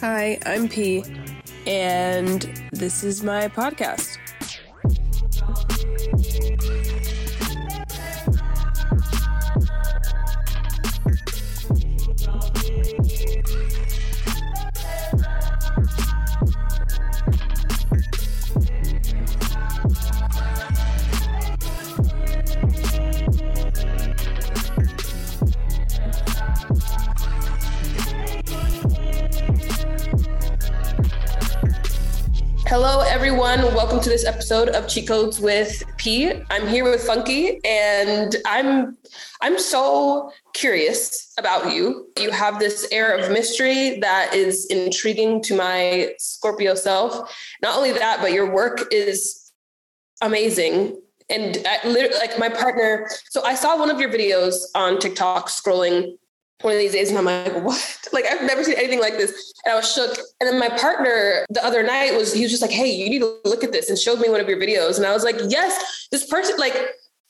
Hi, I'm P, and this is my podcast. Hello, everyone. Welcome to this episode of Cheat Codes with P. I'm here with Fung Kii, and I'm I'm so curious about you. You have this air of mystery that is intriguing to my Scorpio self. Not only that, but your work is amazing. And I, like my partner, so I saw one of your videos on TikTok scrolling one of these days and I'm like, what? Like I've never seen anything like this. And I was shook. And then my partner the other night was, he was just like, hey, you need to look at this and showed me one of your videos. And I was like, yes, this person, like,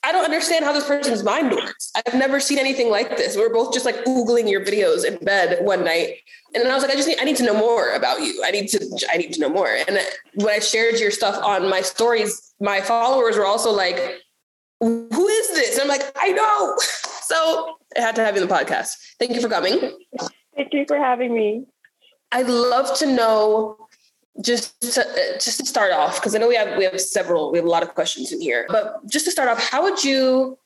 I don't understand how this person's mind works. I've never seen anything like this. We are both just like Googling your videos in bed one night. And then I was like, I just need, I need to know more about you. I need to, I need to know more. And when I shared your stuff on my stories, my followers were also like, who is this? And I'm like, I know. So I had to have you on the podcast. Thank you for coming. Thank you for having me. I'd love to know just to, just to start off because I know we have we have several we have a lot of questions in here. But just to start off, how would you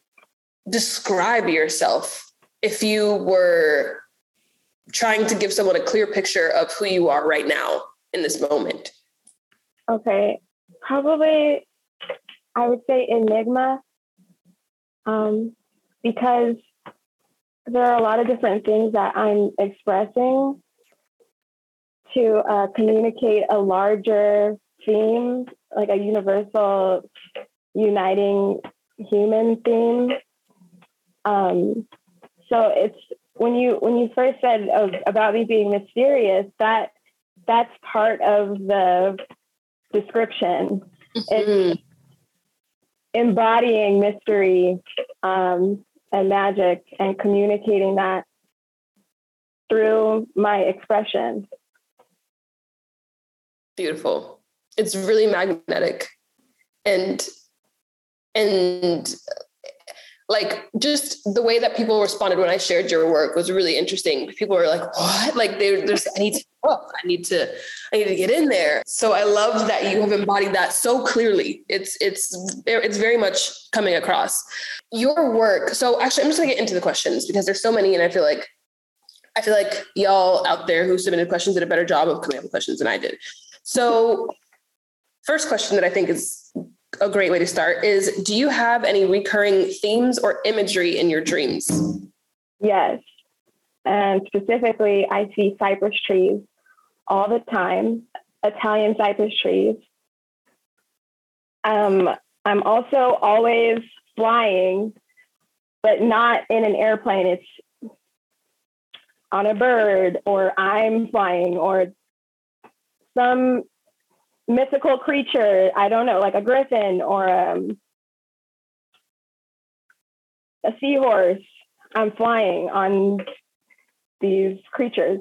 describe yourself if you were trying to give someone a clear picture of who you are right now in this moment? Okay, probably I would say enigma. Um, because there are a lot of different things that I'm expressing to uh, communicate a larger theme, like a universal, uniting human theme. Um, so it's when you when you first said of, about me being mysterious, that that's part of the description. Mm-hmm. It's embodying mystery um, and magic and communicating that through my expression. Beautiful. It's really magnetic and and like just the way that people responded when I shared your work was really interesting. People were like, "What?" Like there's, I need to, oh, I need to, I need to get in there. So I love that you have embodied that so clearly. It's, it's, it's very much coming across your work. So actually, I'm just gonna get into the questions because there's so many, and I feel like, I feel like y'all out there who submitted questions did a better job of coming up with questions than I did. So, first question that I think is a great way to start is do you have any recurring themes or imagery in your dreams? Yes. And specifically, I see cypress trees all the time, Italian cypress trees. Um, I'm also always flying, but not in an airplane. It's on a bird, or I'm flying, or some mythical creature. I don't know, like a griffin or um, a seahorse. I'm flying on these creatures.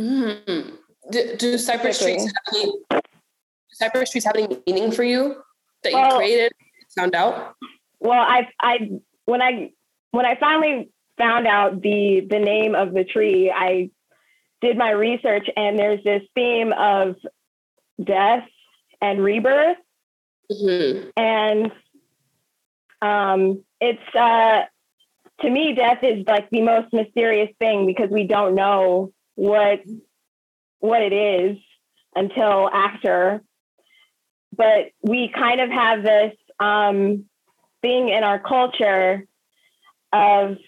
Mm. Do, do cypress trees have any, cypress trees have any meaning for you that well, you created, found out? Well, I, I, when I, when I finally found out the the name of the tree, I did my research, and there's this theme of death and rebirth. Mm-hmm. And um, it's, uh, to me, death is like the most mysterious thing because we don't know what what it is until after. But we kind of have this um, thing in our culture of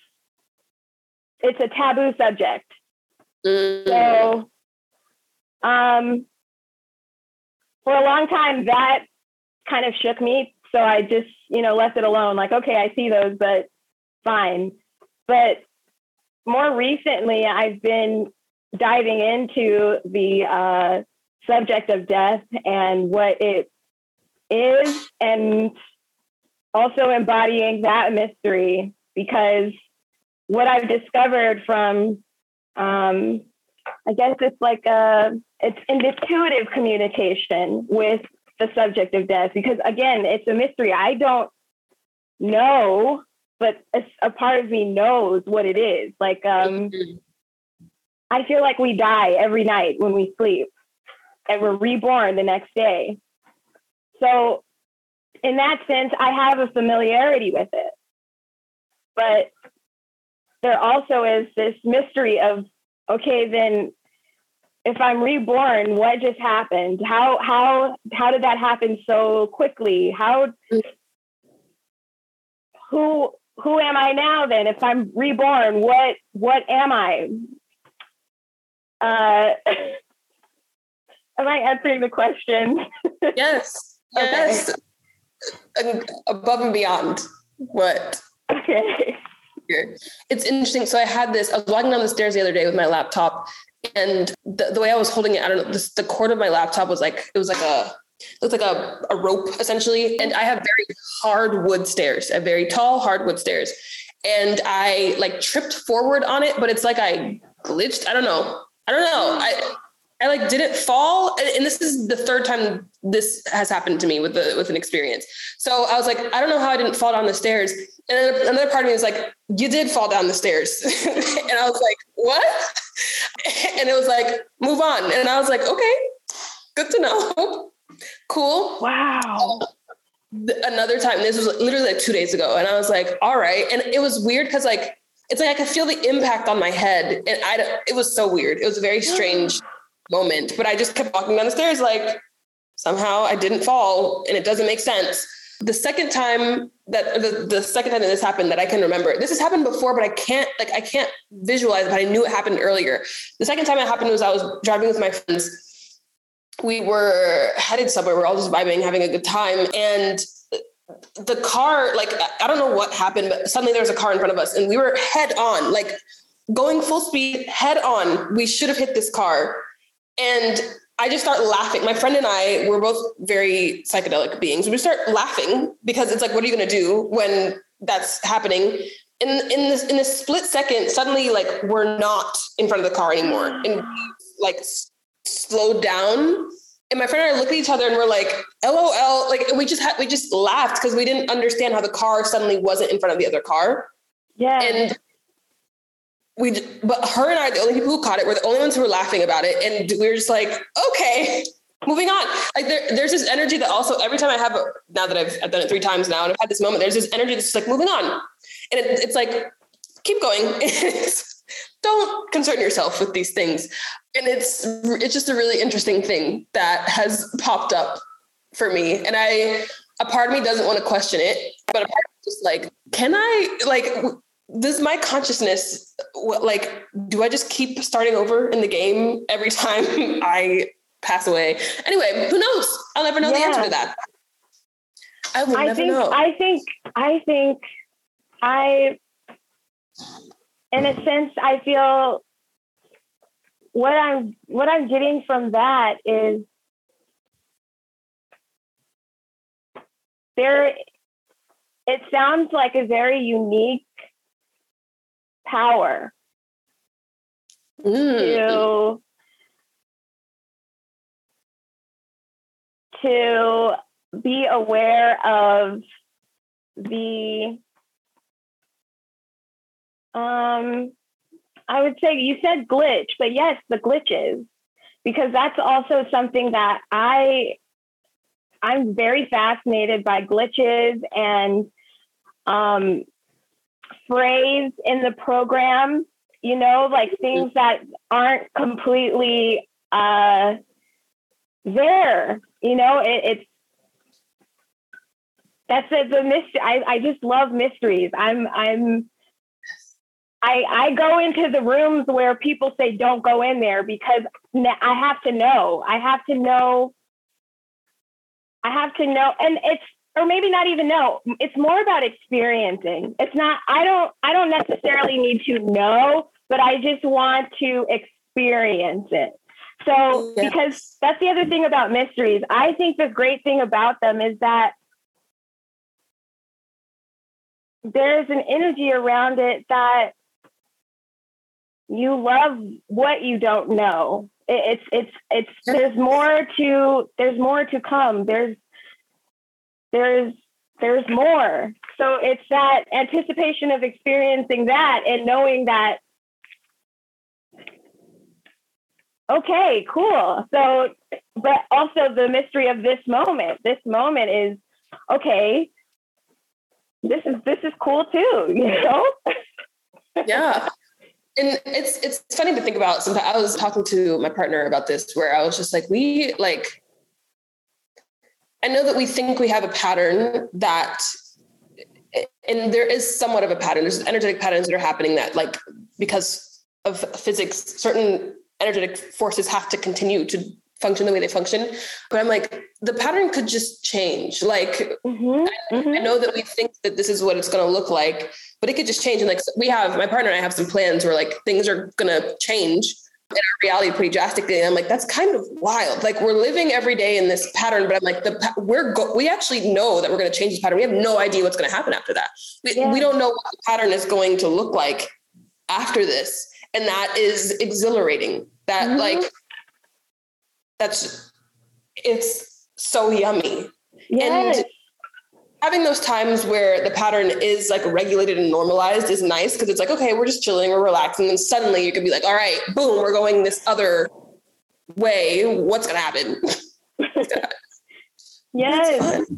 it's a taboo subject. Mm. So um, for a long time, that kind of shook me. So I just, you know, left it alone. Like, okay, I see those, but fine. But more recently, I've been diving into the uh, subject of death and what it is, and also embodying that mystery because what I've discovered from um, I guess it's like a it's intuitive communication with the subject of death because again, it's a mystery. I don't know, but a, a part of me knows what it is. Like um mm-hmm. I feel like we die every night when we sleep and we're reborn the next day. So in that sense, I have a familiarity with it. But there also is this mystery of okay, then if I'm reborn, what just happened? How how how did that happen so quickly? How who who am I now then? If I'm reborn, what what am I? Uh, am I answering the question? Yes. Yes. And above and beyond what? Okay it's interesting. So I had this, I was walking down the stairs the other day with my laptop and the, the way I was holding it, I don't know, this, the cord of my laptop was like, it was like a, it looked like a, a rope essentially. And I have very hard wood stairs, a very tall hardwood stairs. And I like tripped forward on it, but it's like I glitched. I don't know. I don't know. I, I like didn't fall. And, and, this is the third time this has happened to me with the with an experience. So I was like, I don't know how I didn't fall down the stairs. And another part of me was like, you did fall down the stairs. and I was like, what? and it was like, move on. And I was like, okay, good to know. cool. Wow. Another time, this was literally like two days ago. And I was like, all right. And it was weird because like, it's like I could feel the impact on my head. And I, it was so weird. It was a very strange moment, but I just kept walking down the stairs like somehow I didn't fall and it doesn't make sense. The second time that the, the second time that this happened that I can remember, this has happened before, but I can't like I can't visualize, but I knew it happened earlier. The second time it happened was I was driving with my friends. We were headed somewhere. We we're all just vibing, having a good time, and the car like i don't know what happened but suddenly there was a car in front of us and we were head on like going full speed head on we should have hit this car and I just start laughing. My friend and I were both very psychedelic beings. We start laughing because it's like, what are you going to do when that's happening? In in this in a split second, suddenly like we're not in front of the car anymore, and like slowed down. And my friend and I looked at each other and we're like, "LOL!" Like we just had we just laughed because we didn't understand how the car suddenly wasn't in front of the other car. Yeah, and we but her and I are the only people who caught it. We're the only ones who were laughing about it, and we were just like, okay, moving on. Like there, there's this energy that also every time I have a, now that I've, I've done it three times now, and I've had this moment, there's this energy that's like moving on, and it, it's like keep going. don't concern yourself with these things, and it's it's just a really interesting thing that has popped up for me, and I a part of me doesn't want to question it, but a part of just like, can I like does my consciousness like do i just keep starting over in the game every time i pass away? Anyway who knows? I'll never know yeah. the answer to that. I will I never think, know. I think i think i in a sense i feel what i'm what i'm getting from that is there it sounds like a very unique power mm. to to be aware of the um I would say you said glitch, but yes, the glitches because that's also something that I I'm very fascinated by glitches and um, phrase in the program, you know, like things that aren't completely uh, there. You know, it, it's that's the, the mystery. I, I just love mysteries. I'm I'm I I go into the rooms where people say don't go in there because I have to know. I have to know. I have to know, and it's or maybe not even know it's more about experiencing it's not i don't i don't necessarily need to know but i just want to experience it so yes. because that's the other thing about mysteries i think the great thing about them is that there's an energy around it that you love what you don't know. It's it's it's there's more to there's more to come. There's there's there's more. So it's that anticipation of experiencing that and knowing that okay, cool. So but also the mystery of this moment. This moment is okay. This is this is cool too, you know? yeah and it's it's funny to think about sometimes i was talking to my partner about this where i was just like we like i know that we think we have a pattern that and there is somewhat of a pattern. There's energetic patterns that are happening that like because of physics certain energetic forces have to continue to function the way they function but i'm like the pattern could just change like mm-hmm, I, mm-hmm. I know that we think that this is what it's going to look like but it could just change. And like we have my partner and I have some plans where like things are gonna change in our reality pretty drastically. And I'm like, that's kind of wild. Like we're living every day in this pattern, but I'm like, the we're go- we actually know that we're going to change this pattern. We have no idea what's going to happen after that. We, yeah. we don't know what the pattern is going to look like after this, and that is exhilarating. That mm-hmm. like that's it's so yummy. Yes. And having those times where the pattern is like regulated and normalized is nice because it's like, okay, we're just chilling, we're relaxing. And suddenly you could be like, all right, boom, we're going this other way. What's going to happen? yes.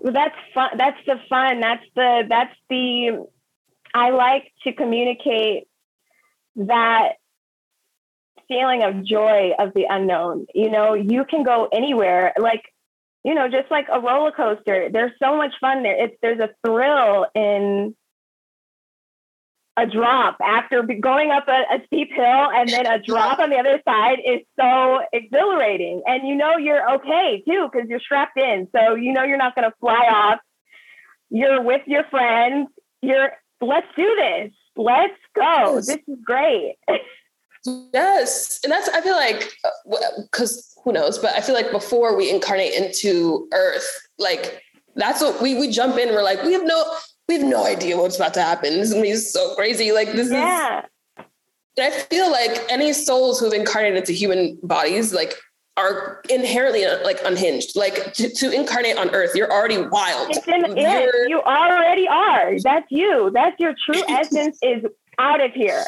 Well, that's fun. That's the fun. That's the, that's the, I like to communicate that feeling of joy of the unknown. You know, you can go anywhere. Like you know, just like a roller coaster. There's so much fun there. It's there's a thrill in a drop after going up a, a, steep hill and then a drop on the other side is so exhilarating. And you know you're okay too because you're strapped in. So you know you're not going to fly off. You're with your friends. You're let's do this. Let's go. This is great. yes. And that's I feel like because uh, who knows? But I feel like before we incarnate into Earth, like that's what we we jump in. We're like, we have no we have no idea what's about to happen. This is gonna be so crazy. Like this yeah. is. And I feel like any souls who've incarnated into human bodies, like are inherently uh, like unhinged. Like to, to, incarnate on Earth, you're already wild. In it. You already are. That's you. That's your true essence. Is out of here,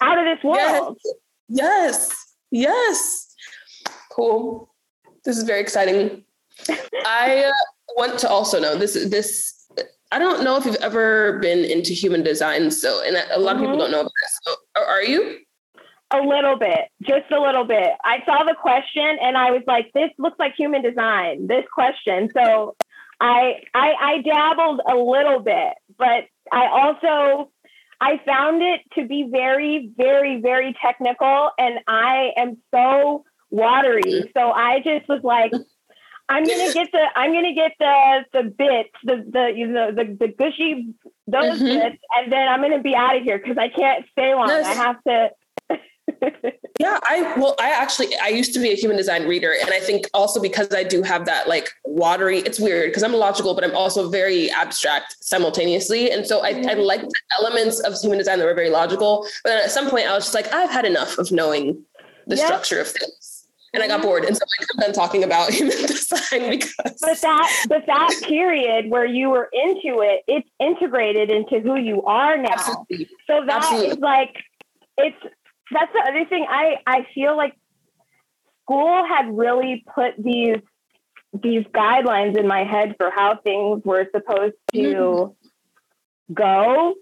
out of this world. Yes. Yes. yes. Cool. This is very exciting. I uh, want to also know this. This I don't know if you've ever been into human design. So, and a lot of mm-hmm. people don't know about this. So, are you? A little bit, just a little bit. I saw the question and I was like, "This looks like human design." This question. So, I I, I dabbled a little bit, but I also I found it to be very, very, very technical, and I am so watery. So I just was like, I'm gonna get the I'm gonna get the the bits, the the you know the the gushy those mm-hmm. bits, and then I'm gonna be out of here because I can't stay long. Yes. I have to. yeah, I well, I actually I used to be a human design reader, and I think also because I do have that like watery. It's weird because I'm logical, but I'm also very abstract simultaneously, and so I. I like the elements of human design that were very logical. But then at some point, I was just like, I've had enough of knowing the yep. structure of things and I got bored. And so I'm done talking about human design because But that but that period where you were into it, it's integrated into who you are now. Absolutely. So that Absolutely. is like it's that's the other thing. I I feel like school had really put these these guidelines in my head for how things were supposed to mm-hmm. go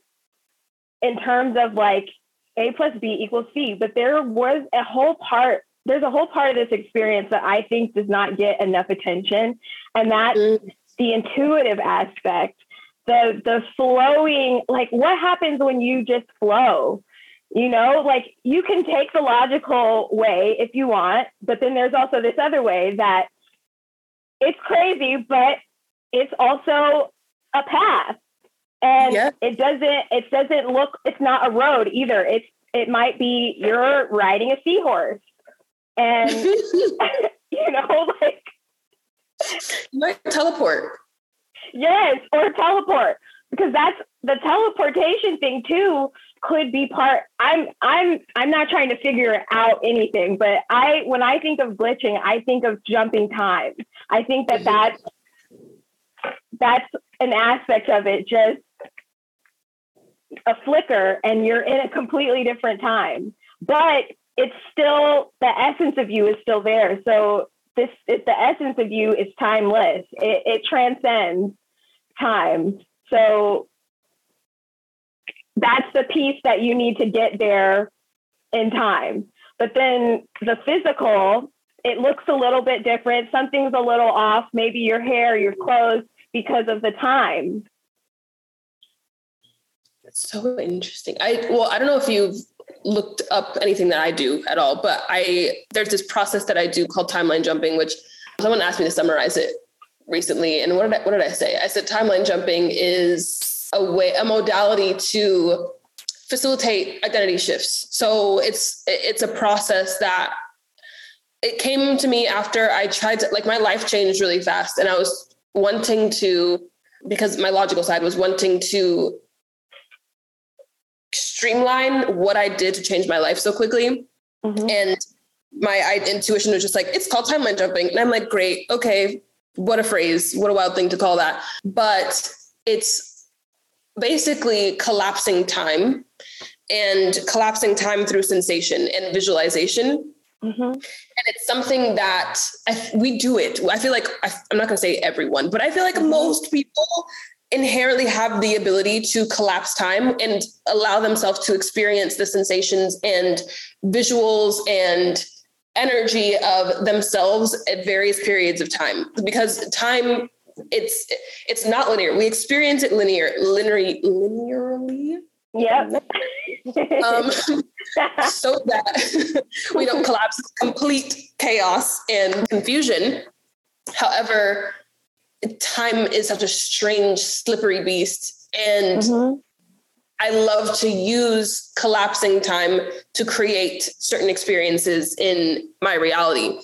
in terms of like A plus B equals C. But there was a whole part there's a whole part of this experience that I think does not get enough attention, and that's mm. the intuitive aspect, the the flowing. Like, what happens when you just flow? You know, like you can take the logical way if you want, but then there's also this other way that it's crazy, but it's also a path. And yeah. it doesn't it doesn't look it's not a road either. It's it might be you're riding a seahorse and you know, like you might teleport. Yes, or teleport because that's the teleportation thing too. Could be part i'm i'm i'm not trying to figure out anything but i when i think of glitching i think of jumping time. I think that mm-hmm. that's that's an aspect of it just a flicker and you're in a completely different time. But it's still the essence of you is still there. So this it, the essence of you is timeless. It, it transcends time. So that's the piece that you need to get there in time. But then the physical, it looks a little bit different. Something's a little off, maybe your hair, your clothes, because of the time. That's so interesting. I well, I don't know if you've looked up anything that I do at all, but I there's this process that I do called timeline jumping, which someone asked me to summarize it recently. And what did I, what did I say? I said timeline jumping is a way, a modality to facilitate identity shifts. So it's it's a process that it came to me after I tried to like my life changed really fast and I was wanting to because my logical side was wanting to streamline what I did to change my life so quickly. Mm-hmm. And my intuition was just like, it's called timeline jumping. And I'm like, great, okay, what a phrase, what a wild thing to call that. But it's basically collapsing time and collapsing time through sensation and visualization. Mm-hmm. And it's something that I, we do it. I feel like I, am not going to say everyone, but I feel like mm-hmm. most people inherently have the ability to collapse time and allow themselves to experience the sensations and visuals and energy of themselves at various periods of time because time it's it's not linear. We experience it linear, linear, linearly. Yeah. um, so that we don't collapse complete chaos and confusion. However, time is such a strange, slippery beast. And mm-hmm. I love to use collapsing time to create certain experiences in my reality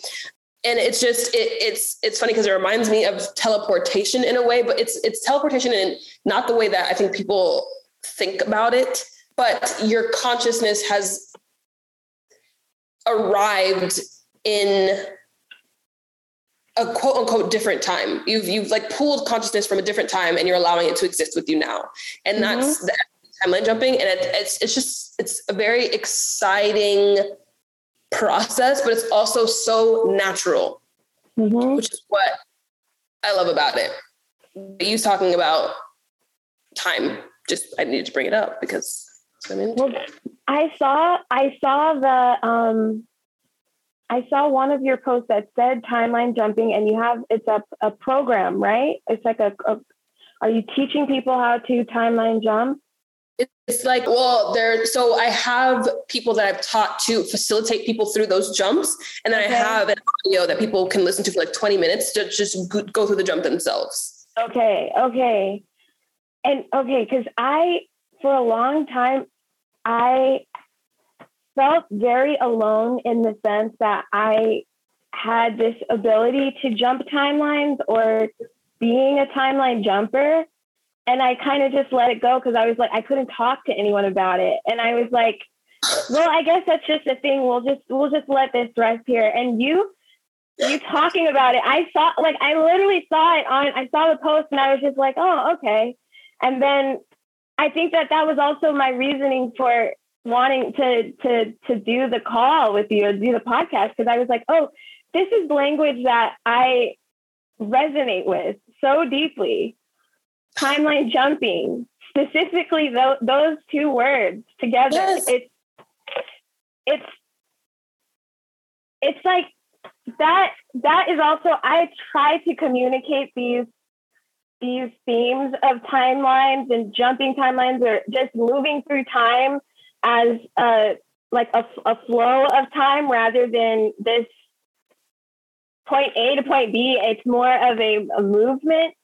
and it's just it, it's it's funny because it reminds me of teleportation in a way but it's it's teleportation and not the way that i think people think about it but your consciousness has arrived in a quote unquote different time. You've you've like pulled consciousness from a different time and you're allowing it to exist with you now. And mm-hmm. that's the timeline jumping. And it, it's it's just it's a very exciting process, but it's also so natural, mm-hmm. which is what I love about it. You talking about time, just I need to bring it up because I mean. Well, I saw I saw the um I saw one of your posts that said timeline jumping, and you have it's a, a program, right? It's like a, a are you teaching people how to timeline jump? It's like, well, there. So I have people that I've taught to facilitate people through those jumps, and then okay. I have an audio that people can listen to for like 20 minutes to just go through the jump themselves. Okay, okay, and okay, because I for a long time I felt very alone in the sense that I had this ability to jump timelines or being a timeline jumper and I kind of just let it go because I was like I couldn't talk to anyone about it, and I was like, well, I guess that's just a thing. We'll just we'll just let this rest here. And you you talking about it, I saw like I literally saw it on I saw the post and I was just like, oh okay, and then I think that that was also my reasoning for wanting to to to do the call with you, and do the podcast because I was like, oh, this is language that I resonate with so deeply timeline jumping, specifically th- those two words together. Yes. It's it's it's like that that is also I try to communicate these these themes of timelines and jumping timelines or just moving through time as a like a, a flow of time rather than this point A to point B. It's more of a, a movement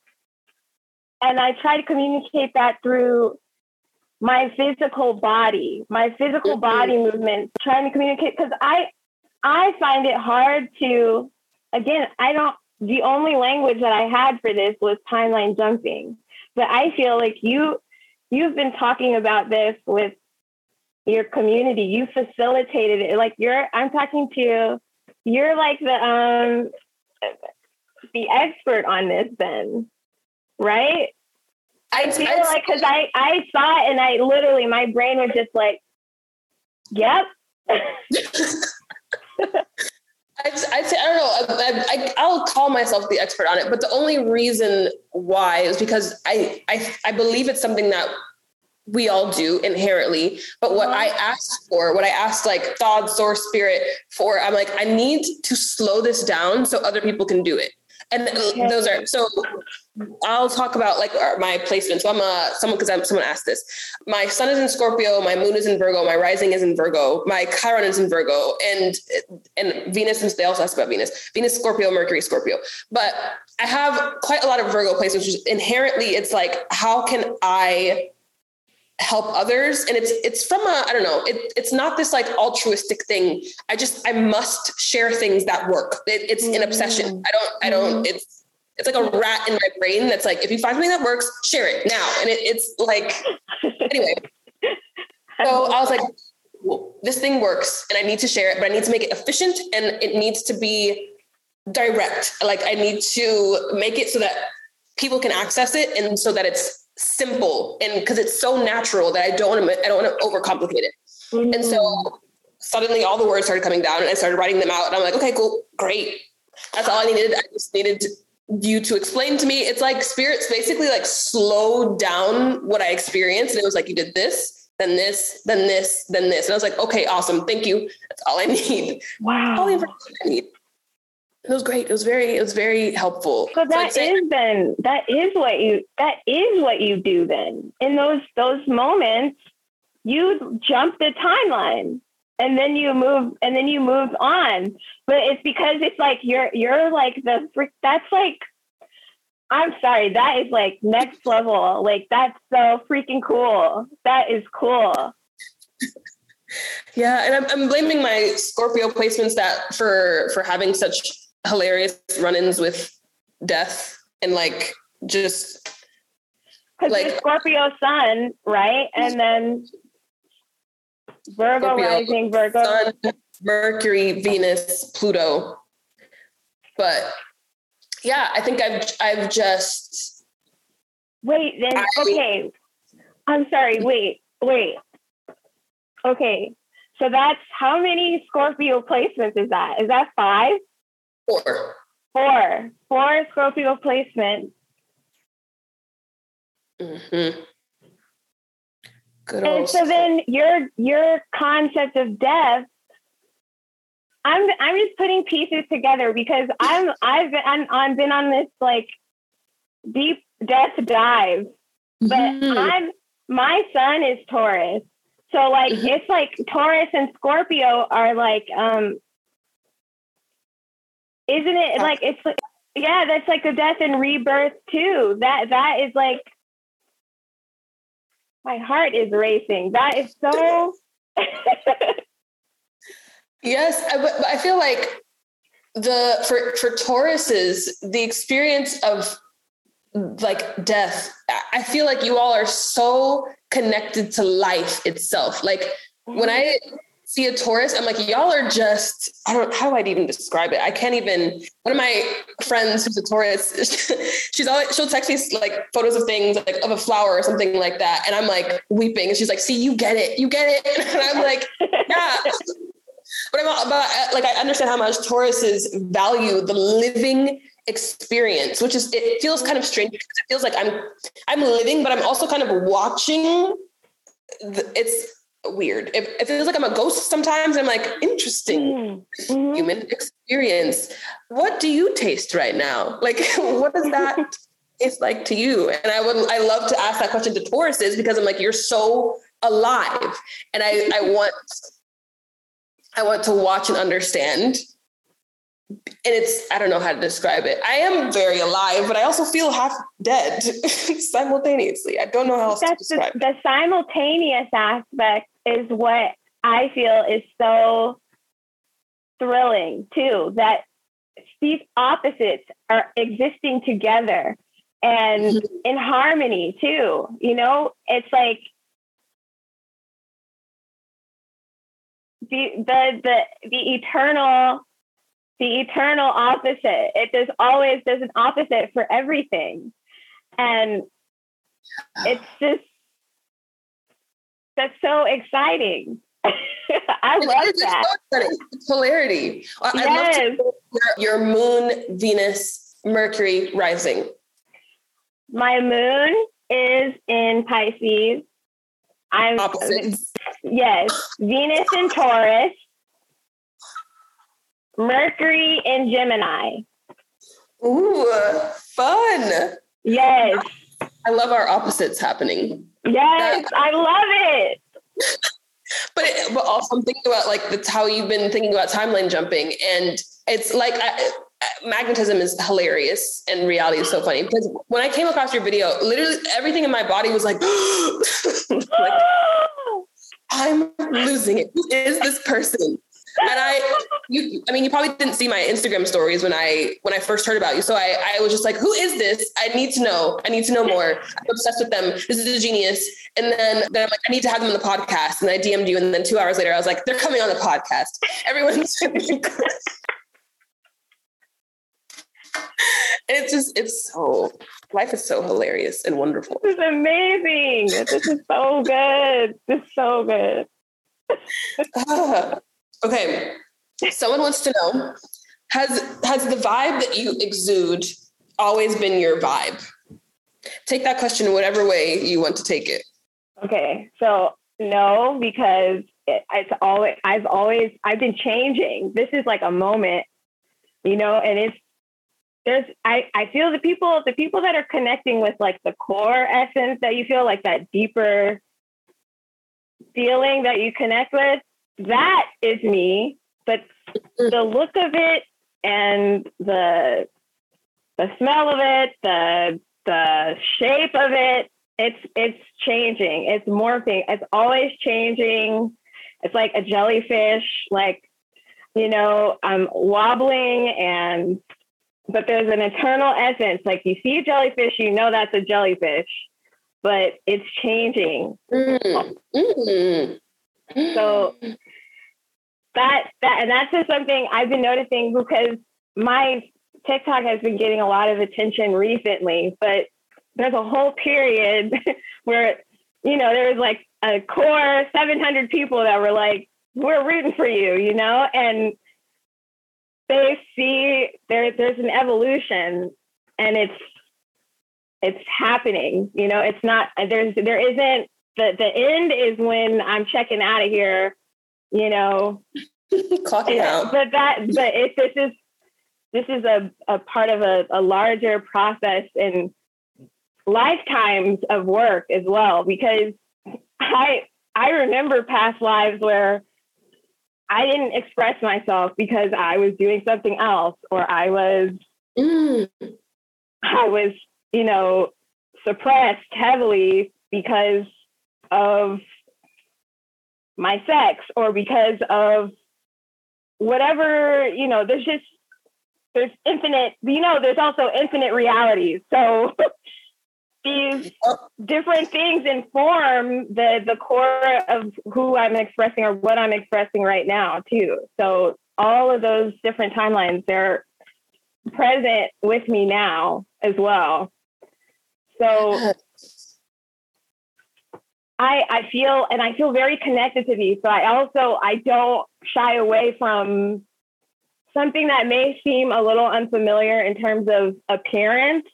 and I try to communicate that through my physical body, my physical mm-hmm. body movement, trying to communicate because I I find it hard to again, I don't the only language that I had for this was timeline jumping. But I feel like you you've been talking about this with your community. You facilitated it. Like you're, I'm talking to, you're like the um the expert on this then, right? I feel I, like because I I saw it and I literally my brain was just like, yep. I'd, I'd, say I don't know. I, I, will call myself the expert on it, but the only reason why is because I, I I believe it's something that we all do inherently. But what I uh-huh. asked for, what I asked like thought, source, spirit for, I'm like, I need to slow this down so other people can do it. And okay. those are so I'll talk about like my placement. So I'm a someone because I'm someone asked this. My sun is in Scorpio, my moon is in Virgo, my rising is in Virgo, my Chiron is in Virgo, and and Venus. Since they also asked about Venus, Venus, Scorpio, Mercury, Scorpio. But I have quite a lot of Virgo placements, which is inherently it's like how can I help others and it's it's from a i don't know it, it's not this like altruistic thing i just i must share things that work it, it's mm-hmm. an obsession i don't i don't mm-hmm. it's it's like a rat in my brain that's like if you find something that works share it now and it, it's like anyway so i was like well, this thing works and i need to share it but i need to make it efficient and it needs to be direct like i need to make it so that people can access it and so that it's simple and because it's so natural that I don't want to I don't want to overcomplicate it. Mm-hmm. And so mm. suddenly all the words started coming down and I started writing them out and I'm like, okay, cool, great. That's all I needed. I just needed you to explain to me. It's like spirits basically like slowed down what I experienced. And it was like, you did this, then this, then this, then this. And I was like, okay, awesome. Thank you. That's all I need. Wow. All the information I need it was great. It was very, it was very helpful. So that so is then that is what you that is what you do then. In those those moments, you jump the timeline and then you move and then you move on. But it's because it's like you're you're like the that's like I'm sorry, that is like next level. Like that's so freaking cool. That is cool. yeah, and I'm, I'm blaming my Scorpio placements that for for having such hilarious run-ins with death and like just because like, Scorpio sun, right? And then Virgo Scorpio, rising, Virgo sun, Mercury, Venus, Pluto. But yeah, I think I've I've just wait. Then I, okay, I'm sorry. Wait, wait. Okay, so that's how many Scorpio placements is that? Is that five? Four. Four. Four Scorpio placements. Mm-hmm. Good and so then your your concept of death I'm I'm just putting pieces together because I'm I've been I'm, I've been on this like deep death dive, but mm-hmm. I'm my sun is Taurus, so like mm-hmm. it's like Taurus and Scorpio are like um isn't it like it's like yeah, that's like the death and rebirth too. That that is like my heart is racing. That is so Yes, I, I feel like the for for Tauruses, the experience of like death, I feel like you all are so connected to life itself. Like when mm-hmm. I see a Taurus, I'm like, y'all are just, I don't, how do I even describe it? I can't even, one of my friends who's a Taurus, she's always, she'll text me like photos of things like of a flower or something like that. And I'm like weeping and she's like, see, you get it, you get it. And I'm like, yeah. but I'm but uh, like, I understand how much Tauruses value the living experience, which is, it feels kind of strange because it feels like I'm, I'm living, but I'm also kind of watching the, it's weird. It, it, feels like I'm a ghost sometimes. I'm like, interesting mm-hmm. human experience. What do you taste right now? Like, what does that taste like to you? And I would, I love to ask that question to Tauruses because I'm like, you're so alive, and I, I want, I want to watch and understand. And it's, I don't know how to describe it. I am very alive, but I also feel half dead simultaneously. I don't know how else That's to describe the, the simultaneous aspect is what I feel is so thrilling too that these opposites are existing together and mm-hmm. in harmony too. You know, it's like the the the the eternal the eternal opposite. It there's always there's an opposite for everything. And it's just that's so exciting. I love It's that. Polarity. I- love Yes. to your, your moon, Venus, Mercury rising. My moon is in Pisces. I'm Opposites. yes, Venus in Taurus, Mercury in Gemini. Ooh, fun. Yes, I love our opposites happening. yes, I love it. But it, but also I'm thinking about like that's how you've been thinking about timeline jumping, and it's like I, magnetism is hilarious, and reality is so funny because when I came across your video, literally everything in my body was like, like I'm losing it. Who is this person? And I, you, I mean, you probably didn't see my Instagram stories when I when I first heard about you. So I, I was just like, who is this? I need to know. I need to know more. I'm obsessed with them. This is a genius. And then, then I'm like, I need to have them on the podcast. And I DM'd you. And then two hours later, I was like, they're coming on the podcast. Everyone's. it's just, it's so, life is so hilarious and wonderful. This is amazing. This is so good. This is so good. Ah. okay. Someone wants to know has has the vibe that you exude always been your vibe? Take that question whatever way you want to take it. Okay, so no, because it, it's always I've always I've been changing. This is like a moment, you know, and it's there's I I feel the people the people that are connecting with like the core essence that you feel like that deeper feeling that you connect with that is me, but the look of it and the the smell of it, the the shape of it, it's it's changing. It's morphing. It's always changing. It's like a jellyfish, like you know, I'm wobbling and but there's an eternal essence. Like you see a jellyfish, you know that's a jellyfish, but it's changing. Mm. Mm. So that that and that's just something I've been noticing because my TikTok has been getting a lot of attention recently, but there's a whole period where you know there was like a core 700 people that were like we're rooting for you, you know, and they see there there's an evolution and it's it's happening, you know, it's not there's there isn't the the end is when I'm checking out of here, you know, Clocking out. but that but if this is this is a, a part of a, a larger process and lifetimes of work as well because i i remember past lives where i didn't express myself because i was doing something else or i was Mm. i was you know suppressed heavily because of my sex or because of whatever you know there's just there's infinite you know there's also infinite realities. So these different things inform the the core of who i'm expressing or what i'm expressing right now too. So all of those different timelines they're present with me now as well. So I, I feel and I feel very connected to these. So I also I don't shy away from something that may seem a little unfamiliar in terms of appearance,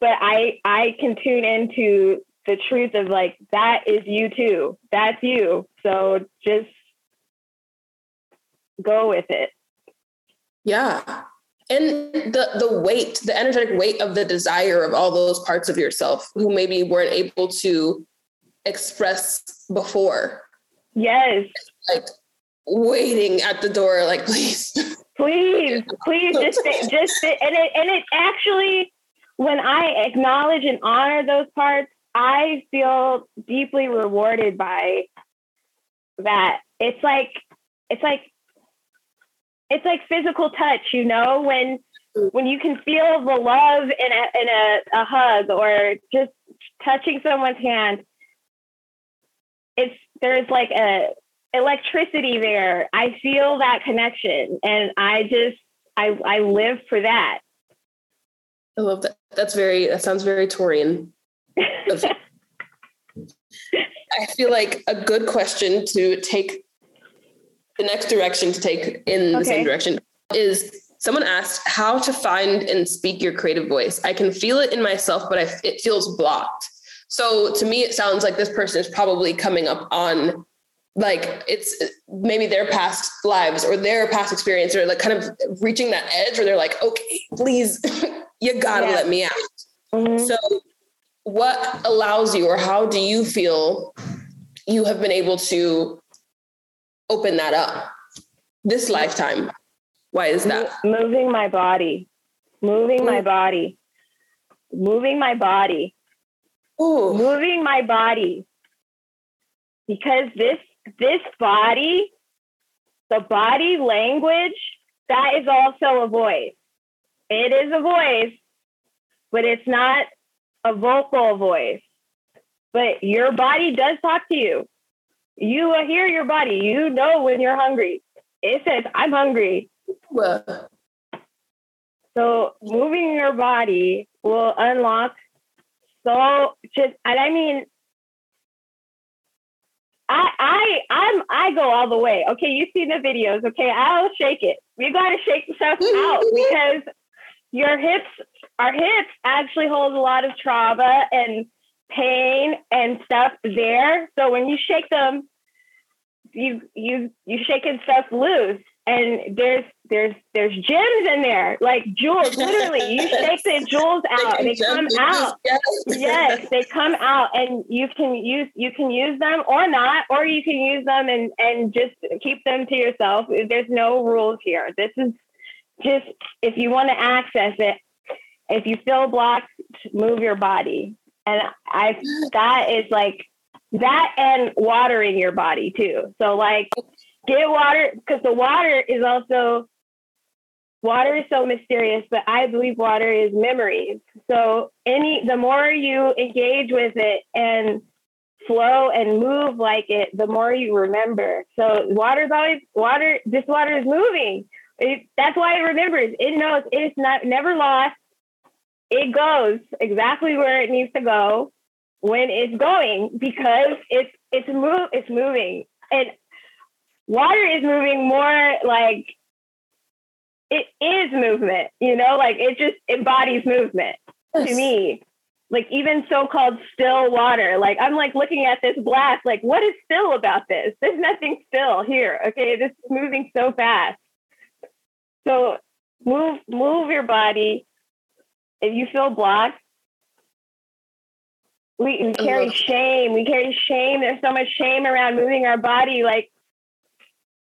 but I I can tune into the truth of like that is you too. That's you. So just go with it. Yeah. And the the weight, the energetic weight of the desire of all those parts of yourself who maybe weren't able to express before. Yes. Like waiting at the door, like, please. please, please just sit, just sit. and it and it actually when I acknowledge and honor those parts, I feel deeply rewarded by that. It's like it's like it's like physical touch, you know, when when you can feel the love in a in a, a hug or just touching someone's hand. It's there's like a electricity there. I feel that connection, and I just I I live for that. I love that. That's very. That sounds very Taurian. I feel like a good question to take the next direction to take in the okay. same direction is someone asked how to find and speak your creative voice. I can feel it in myself, but I, it feels blocked. So to me, it sounds like this person is probably coming up on like it's maybe their past lives or their past experience or like kind of reaching that edge where they're like, okay, please, you gotta yeah. let me out. Mm-hmm. So what allows you or how do you feel you have been able to open that up this lifetime? Why is that? Moving my body, moving my body, moving my body, Ooh. moving my body. Because this this body, the body language, that is also a voice. It is a voice, but it's not a vocal voice. But your body does talk to you. You hear your body. You know when you're hungry. It says, I'm hungry. Well. So moving your body will unlock so just and I mean I I I'm I go all the way. Okay, you see the videos. Okay, I'll shake it. You gotta shake stuff out because your hips, our hips actually hold a lot of trauma and pain and stuff there. So when you shake them, you you you shaking stuff loose and there's there's there's gems in there. Like jewels literally you shake the jewels out and they come out. yes. yes they come out and you can use you can use them or not or you can use them and and just keep them to yourself. There's no rules here. This is just if you want to access it if you feel blocked move your body. And i that is like that and watering your body too. So like get water because the water is also water is so mysterious but i believe water is memories. So any the more you engage with it and flow and move like it the more you remember. So water's always water this water is moving. It, that's why it remembers. It knows it's not never lost. It goes exactly where it needs to go when it's going because it's it's move it's moving. And water is moving more like it is movement, you know, like it just embodies movement yes. to me. Like even so-called still water, like I'm like looking at this glass, like what is still about this? There's nothing still here. Okay, this is moving so fast. So move move your body. If you feel blocked, we, we carry shame. We carry shame. There's so much shame around moving our body. Like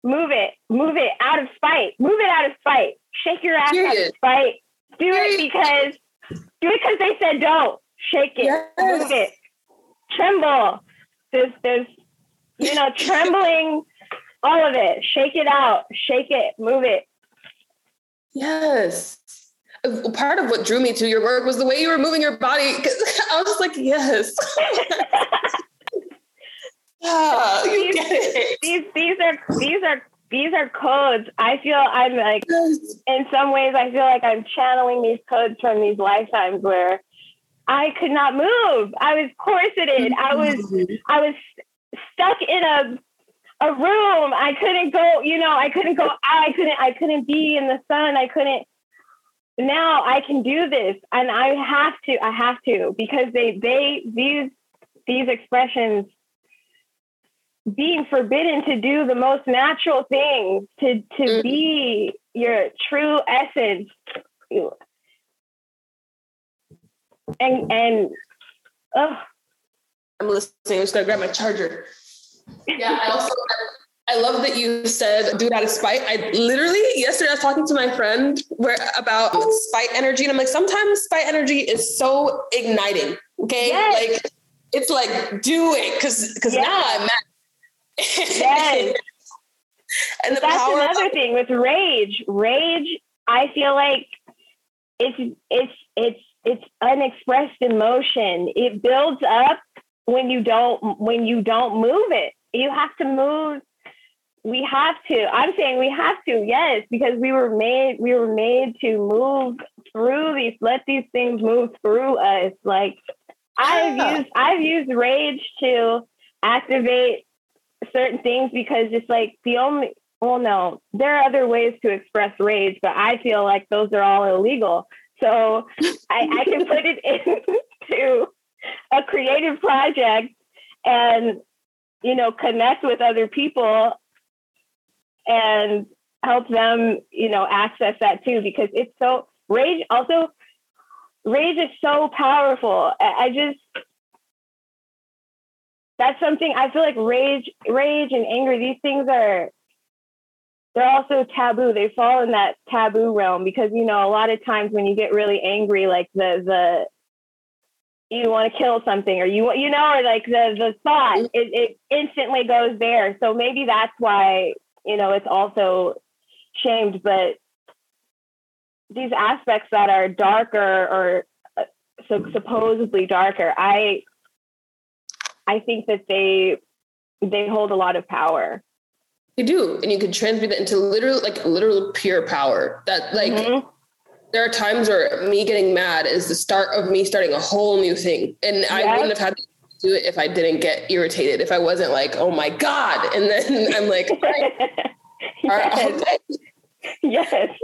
Move it. Move it out of spite. Move it out of spite. Shake your ass Period. out of spite. Do Period. it because do it because they said don't. Shake it. Yes. Move it. Tremble. There's there's you know, trembling, all of it. Shake it out. Shake it. Move it. Yes. Uh, part of what drew me to your work was the way you were moving your body. I was just like, yes. Yeah, these, these these are these are these are codes. I feel I'm like in some ways I feel like I'm channeling these codes from these lifetimes where I could not move. I was corseted. I was. I was stuck in a a room. I couldn't go, you know, I couldn't go out. I couldn't I couldn't be in the sun. I couldn't now I can do this and I have to I have to because they they these these expressions being forbidden to do the most natural thing to to mm. be your true essence and and oh i'm listening i'm just gonna grab my charger yeah i also I love that you said do it out of spite. I literally yesterday I was talking to my friend where about spite energy, and I'm like, sometimes spite energy is so igniting. Okay, yes. like it's like do it because because yeah. now I'm mad Yes. and that's another of- thing with rage. Rage, I feel like it's it's it's it's unexpressed emotion. It builds up when you don't when you don't move it. You have to move we have to. I'm saying we have to, yes, because we were made we were made to move through these, let these things move through us. Like I've used I've used rage to activate certain things because it's like the only well no, there are other ways to express rage, but I feel like those are all illegal. So I, I can put it into a creative project and you know connect with other people and help them, you know, access that too, because it's so rage also rage is so powerful. I just that's something I feel like rage, rage and anger, these things are they're also taboo. They fall in that taboo realm because you know a lot of times when you get really angry, like the the you want to kill something or you you know or like the the thought it, it instantly goes there. So maybe that's why you know, it's also shamed, but these aspects that are darker or uh, so supposedly darker, I I think that they they hold a lot of power. They do, and you can transmute that into literal, like literal pure power. That like mm-hmm. there are times where me getting mad is the start of me starting a whole new thing, and yes. I wouldn't have had to do it if I didn't get irritated, if I wasn't like, oh my God. And then I'm like, yes. yes.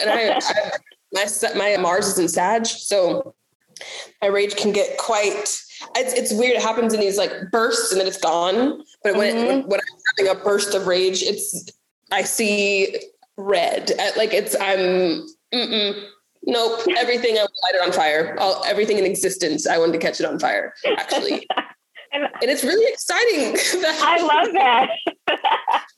And I, I, my, my Mars is in Sag. So my rage can get quite, it's, it's weird. It happens in these like bursts and then it's gone. But when, mm-hmm. when, when I'm having a burst of rage, it's, I see red. Like it's, I'm, mm-mm nope, everything I light it on fire. All, everything in existence, I wanted to catch it on fire, actually. and, and, it's really exciting. I love that.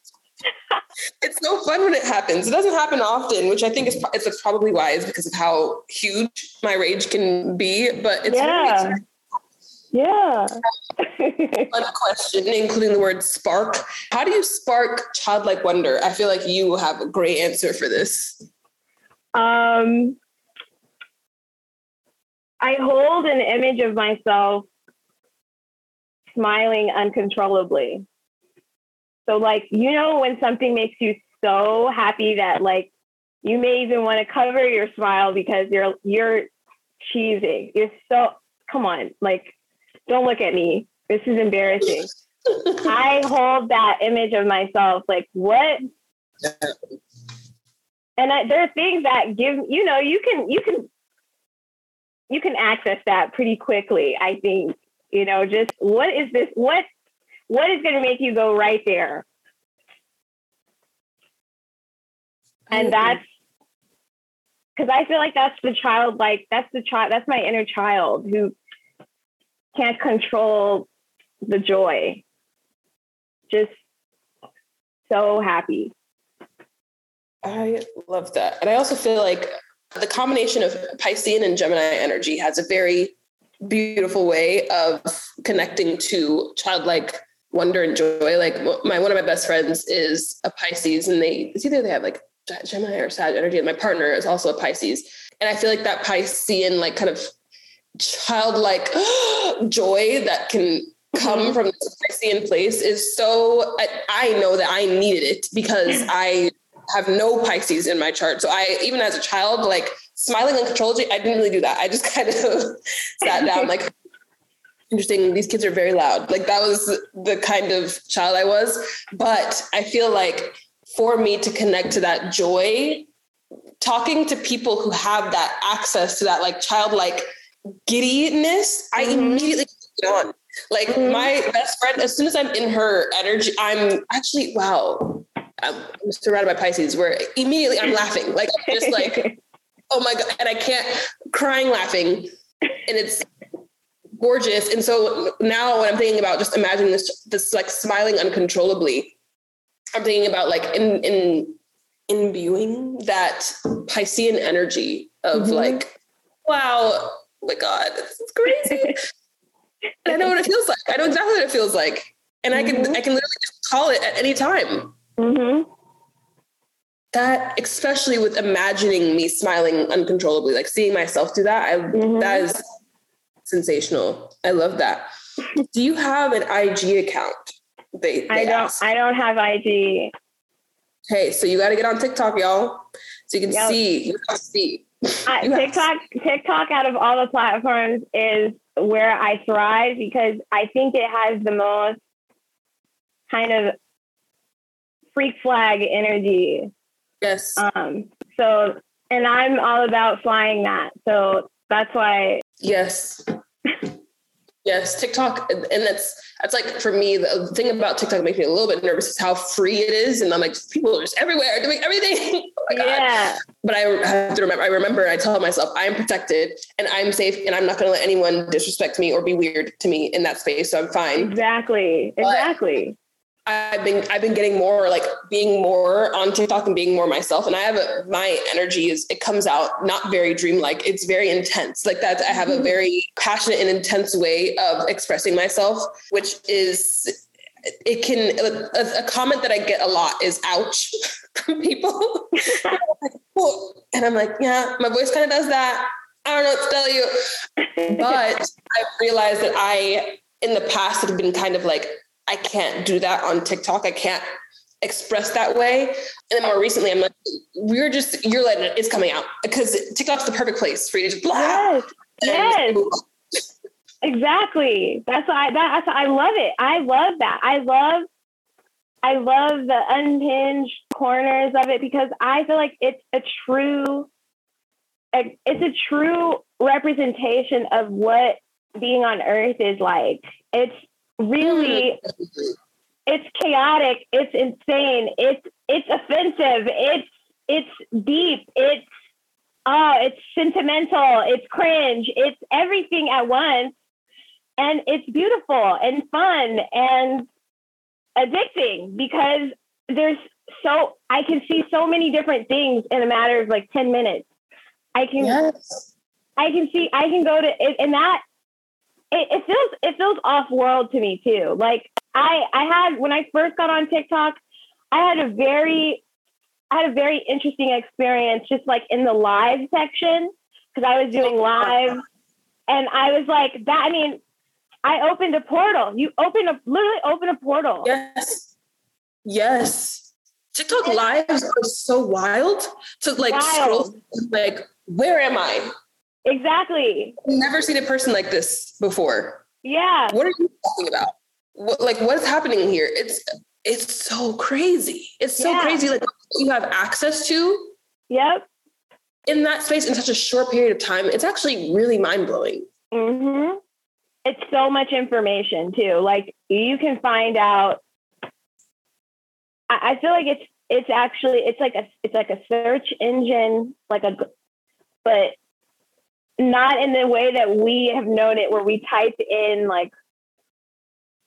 it's so fun when it happens. It doesn't happen often, which I think is it's probably wise because of how huge my rage can be. But it's yeah. Really yeah. One question, including the word spark. How do you spark childlike wonder? I feel like you have a great answer for this. Um, I hold an image of myself smiling uncontrollably. So, like, you know, when something makes you so happy that, like, you may even want to cover your smile because you're you're cheesy. You're so come on, like, don't look at me. This is embarrassing. I hold that image of myself, like, what? And I, there are things that give you know you can you can you can access that pretty quickly. I think you know just what is this what what is going to make you go right there, and that's because I feel like that's the child like that's the child that's my inner child who can't control the joy. Just so happy. I love that. And I also feel like the combination of Piscean and Gemini energy has a very beautiful way of connecting to childlike wonder and joy. Like my one of my best friends is a Pisces, and they it's either they have like Gemini or Sag energy, and my partner is also a Pisces. And I feel like that Piscean, like kind of childlike joy that can come mm-hmm. from this Piscean place is so I, I know that I needed it because I have no Pisces in my chart. So I, even as a child, like smiling uncontrollably, I didn't really do that. I just kind of sat down, like, interesting. These kids are very loud. Like that was the kind of child I was. But I feel like for me to connect to that joy, talking to people who have that access to that like childlike giddiness, I mm-hmm. immediately on. Like mm-hmm. my best friend, as soon as I'm in her energy, I'm actually wow. I'm surrounded by Pisces where immediately I'm laughing. Like I'm just like, oh my God. And I can't crying laughing. And it's gorgeous. And so now when I'm thinking about just imagining this, this like smiling uncontrollably, I'm thinking about like in in imbuing that Piscean energy of mm-hmm. like, wow, oh my God, this is crazy. I know what it feels like. I know exactly what it feels like. And mm-hmm. I can mm-hmm. I can literally just call it at any time. Mm-hmm. That, especially with imagining me smiling uncontrollably, like seeing myself do that, I, mm-hmm. that is sensational. I love that. do you have an IG account They, they I don't. ask. I don't have IG. Hey, so you got to get on TikTok, y'all, so you can Yep. see. You see. Have- TikTok. TikTok out of all the platforms is where I thrive because I think it has the most kind of freak flag energy. Yes. Um. So, and I'm all about flying that. So that's why. Yes. Yes, TikTok, and that's that's like for me. The thing about TikTok makes me a little bit nervous is how free it is, and I'm like, people are just everywhere doing everything. oh yeah. But I have to remember. I remember. I tell myself I am protected and I'm safe, and I'm not going to let anyone disrespect me or be weird to me in that space. So I'm fine. Exactly. But- Exactly. I've been I've been getting more like being more on TikTok and being more myself. And I have a my energy is it comes out not very dreamlike. It's very intense. Like that I have a mm-hmm. very passionate and intense way of expressing myself, which is it can a, a comment that I get a lot is ouch from people. And I'm like, yeah, my voice kind of does that. I don't know what to tell you. But I realized that I in the past have been kind of like I can't do that on TikTok. I can't express that way. And then more recently, I'm like, we're just, you're letting it, it's coming out because TikTok's the perfect place for you to just blah. yes. Yes. Exactly. That's why I, that's why I love it. I love that. I love I love the unhinged corners of it because I feel like it's a true it's a true representation of what being on earth is like. It's really it's chaotic, it's insane, it's it's offensive, it's it's deep, it's oh, it's sentimental, it's cringe, it's everything at once. And it's beautiful and fun and addicting because there's so I can see so many different things in a matter of like 10 minutes. I can Yes. I can see I can go to and that it, it feels it feels off world to me too. Like I I had when I first got on TikTok, I had a very I had a very interesting experience just like in the live section because I was doing live and I was like that I mean I opened a portal. You open a literally open a portal. Yes. Yes. TikTok lives are so wild to like Wild. scroll, like, where am I? Exactly. I've never seen a person like this before. Yeah. What are you talking about? What, like, what is happening here? It's it's so crazy. It's so Yeah. crazy. Like you have access to Yep. in that space in such a short period of time. It's actually really mind blowing. Mm-hmm. It's so much information too. Like you can find out. I, I feel like it's it's actually it's like a it's like a search engine, like a, but not in the way that we have known it, where we type in like.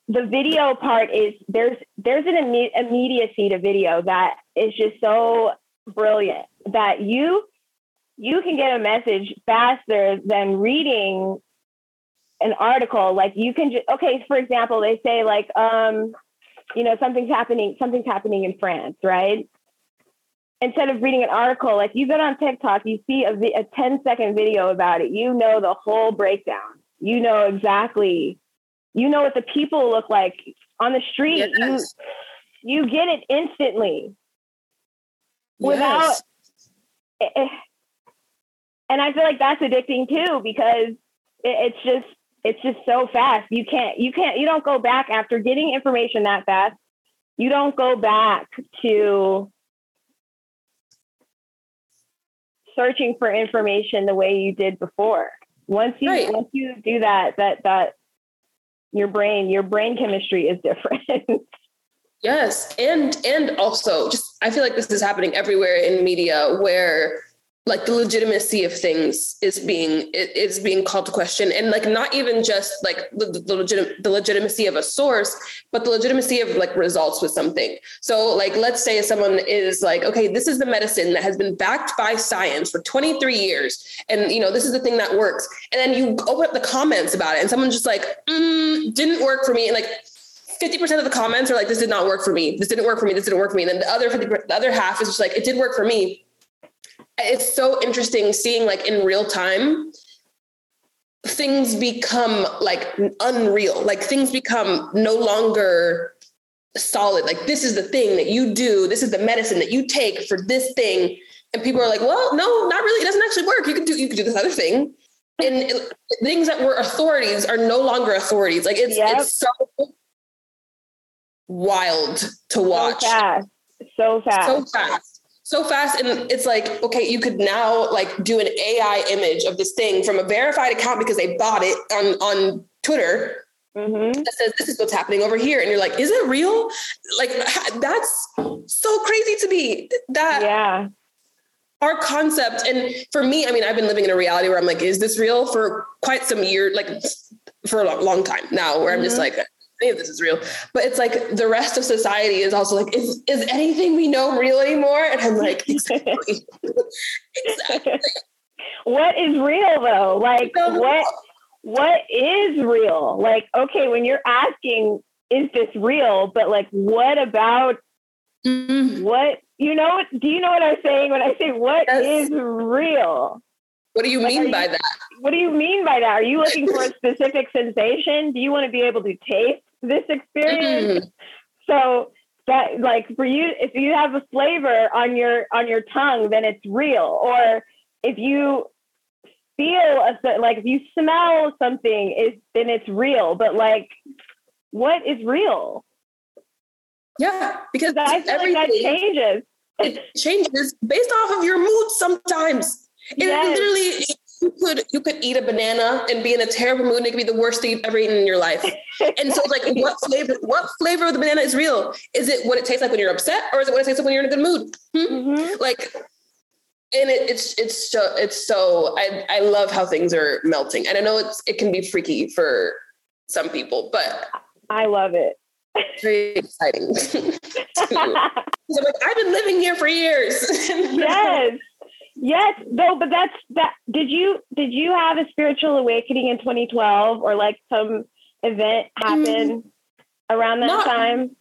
The video part is there's there's an imme- immediacy to video that is just so brilliant that you you can get a message faster than reading an article like you can just okay for example they say like um you know something's happening something's happening in france right instead of reading an article like you get on tiktok you see a, a 10 second video about it you know the whole breakdown you know exactly you know what the people look like on the street Yes. you you get it instantly without Yes. eh, and I feel like that's addicting too because it's just it's just so fast. You can't you can't you don't go back after getting information that fast. You don't go back to searching for information the way you did before. Once you Right. once you do that, that that your brain your brain chemistry is different. Yes, and and also just I feel like this is happening everywhere in media where like the legitimacy of things is being is being called to question and like not even just like the, the, legit, the legitimacy of a source but the legitimacy of like results with something so like let's say someone is like okay this is the medicine that has been backed by science for 23 years and you know this is the thing that works and then you open up the comments about it and someone's just like mm, didn't work for me and like 50% of the comments are like, this did not work for me. This didn't work for me. This didn't work for me. And then the other 50, the other half is just like, it did work for me. It's so interesting seeing like in real time, things become like unreal. Like things become no longer solid. Like this is the thing that you do. This is the medicine that you take for this thing. And people are like, well, no, not really. It doesn't actually work. You can do you can do this other thing. And it, things that were authorities are no longer authorities. Like it's yep. it's so wild to watch. So fast. So fast. So fast so fast and it's like okay you could now like do an ai image of this thing from a verified account because they bought it on on twitter mm-hmm. that says this is what's happening over here and you're like is it real like that's so crazy to me that yeah our concept and for me i mean i've been living in a reality where i'm like is this real for quite some years like for a long time now where mm-hmm. i'm just mm-hmm. like any of this is real. But it's like the rest of society is also like, is is anything we know real anymore? And I'm like, exactly. exactly. What is real though? Like what what is real? Like, okay, when you're asking, is this real? But like what about mm-hmm. what you know do you know what I'm saying when I say what yes. is real? What do you like, mean by you, that? What do you mean by that? Are you looking for a specific sensation? Do you want to be able to taste this experience? Mm-hmm. So that like for you, if you have a flavor on your on your tongue, then it's real. Or if you feel a like if you smell something, is then it's real. But like, what is real? Yeah, because I feel like that changes. It changes based off of your mood sometimes. It yes. literally you could you could eat a banana and be in a terrible mood and it could be the worst thing you've ever eaten in your life. and so it's like what flavor what flavor of the banana is real? Is it what it tastes like when you're upset or is it what it tastes like when you're in a good mood? Hmm? Mm-hmm. Like and it, it's it's so it's so I I love how things are melting. And I know it's it can be freaky for some people, but I love it. It's very exciting. Like, I've been living here for years. yes. Yes, no, but that's that. Did you did you have a spiritual awakening in 2012 or like some event happen mm, around that not, time?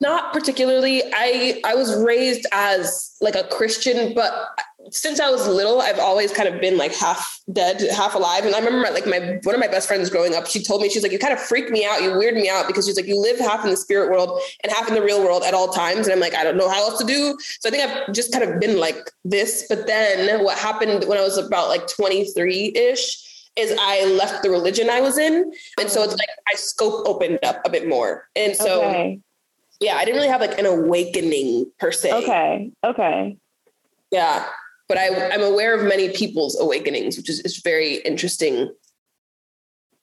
Not particularly. I I was raised as like a Christian, but since I was little, I've always kind of been like half dead, half alive. And I remember like my one of my best friends growing up, she told me she's like, you kind of freak me out, you weird me out because she's like, you live half in the spirit world and half in the real world at all times. And I'm like, I don't know how else to do. So I think I've just kind of been like this. But then what happened when I was about like 23 ish is I left the religion I was in. And so it's oh. like my scope opened up a bit more. And so okay. Yeah, I didn't really have like an awakening per se. Okay. Okay. Yeah but I, I'm aware of many people's awakenings, which is, is very interesting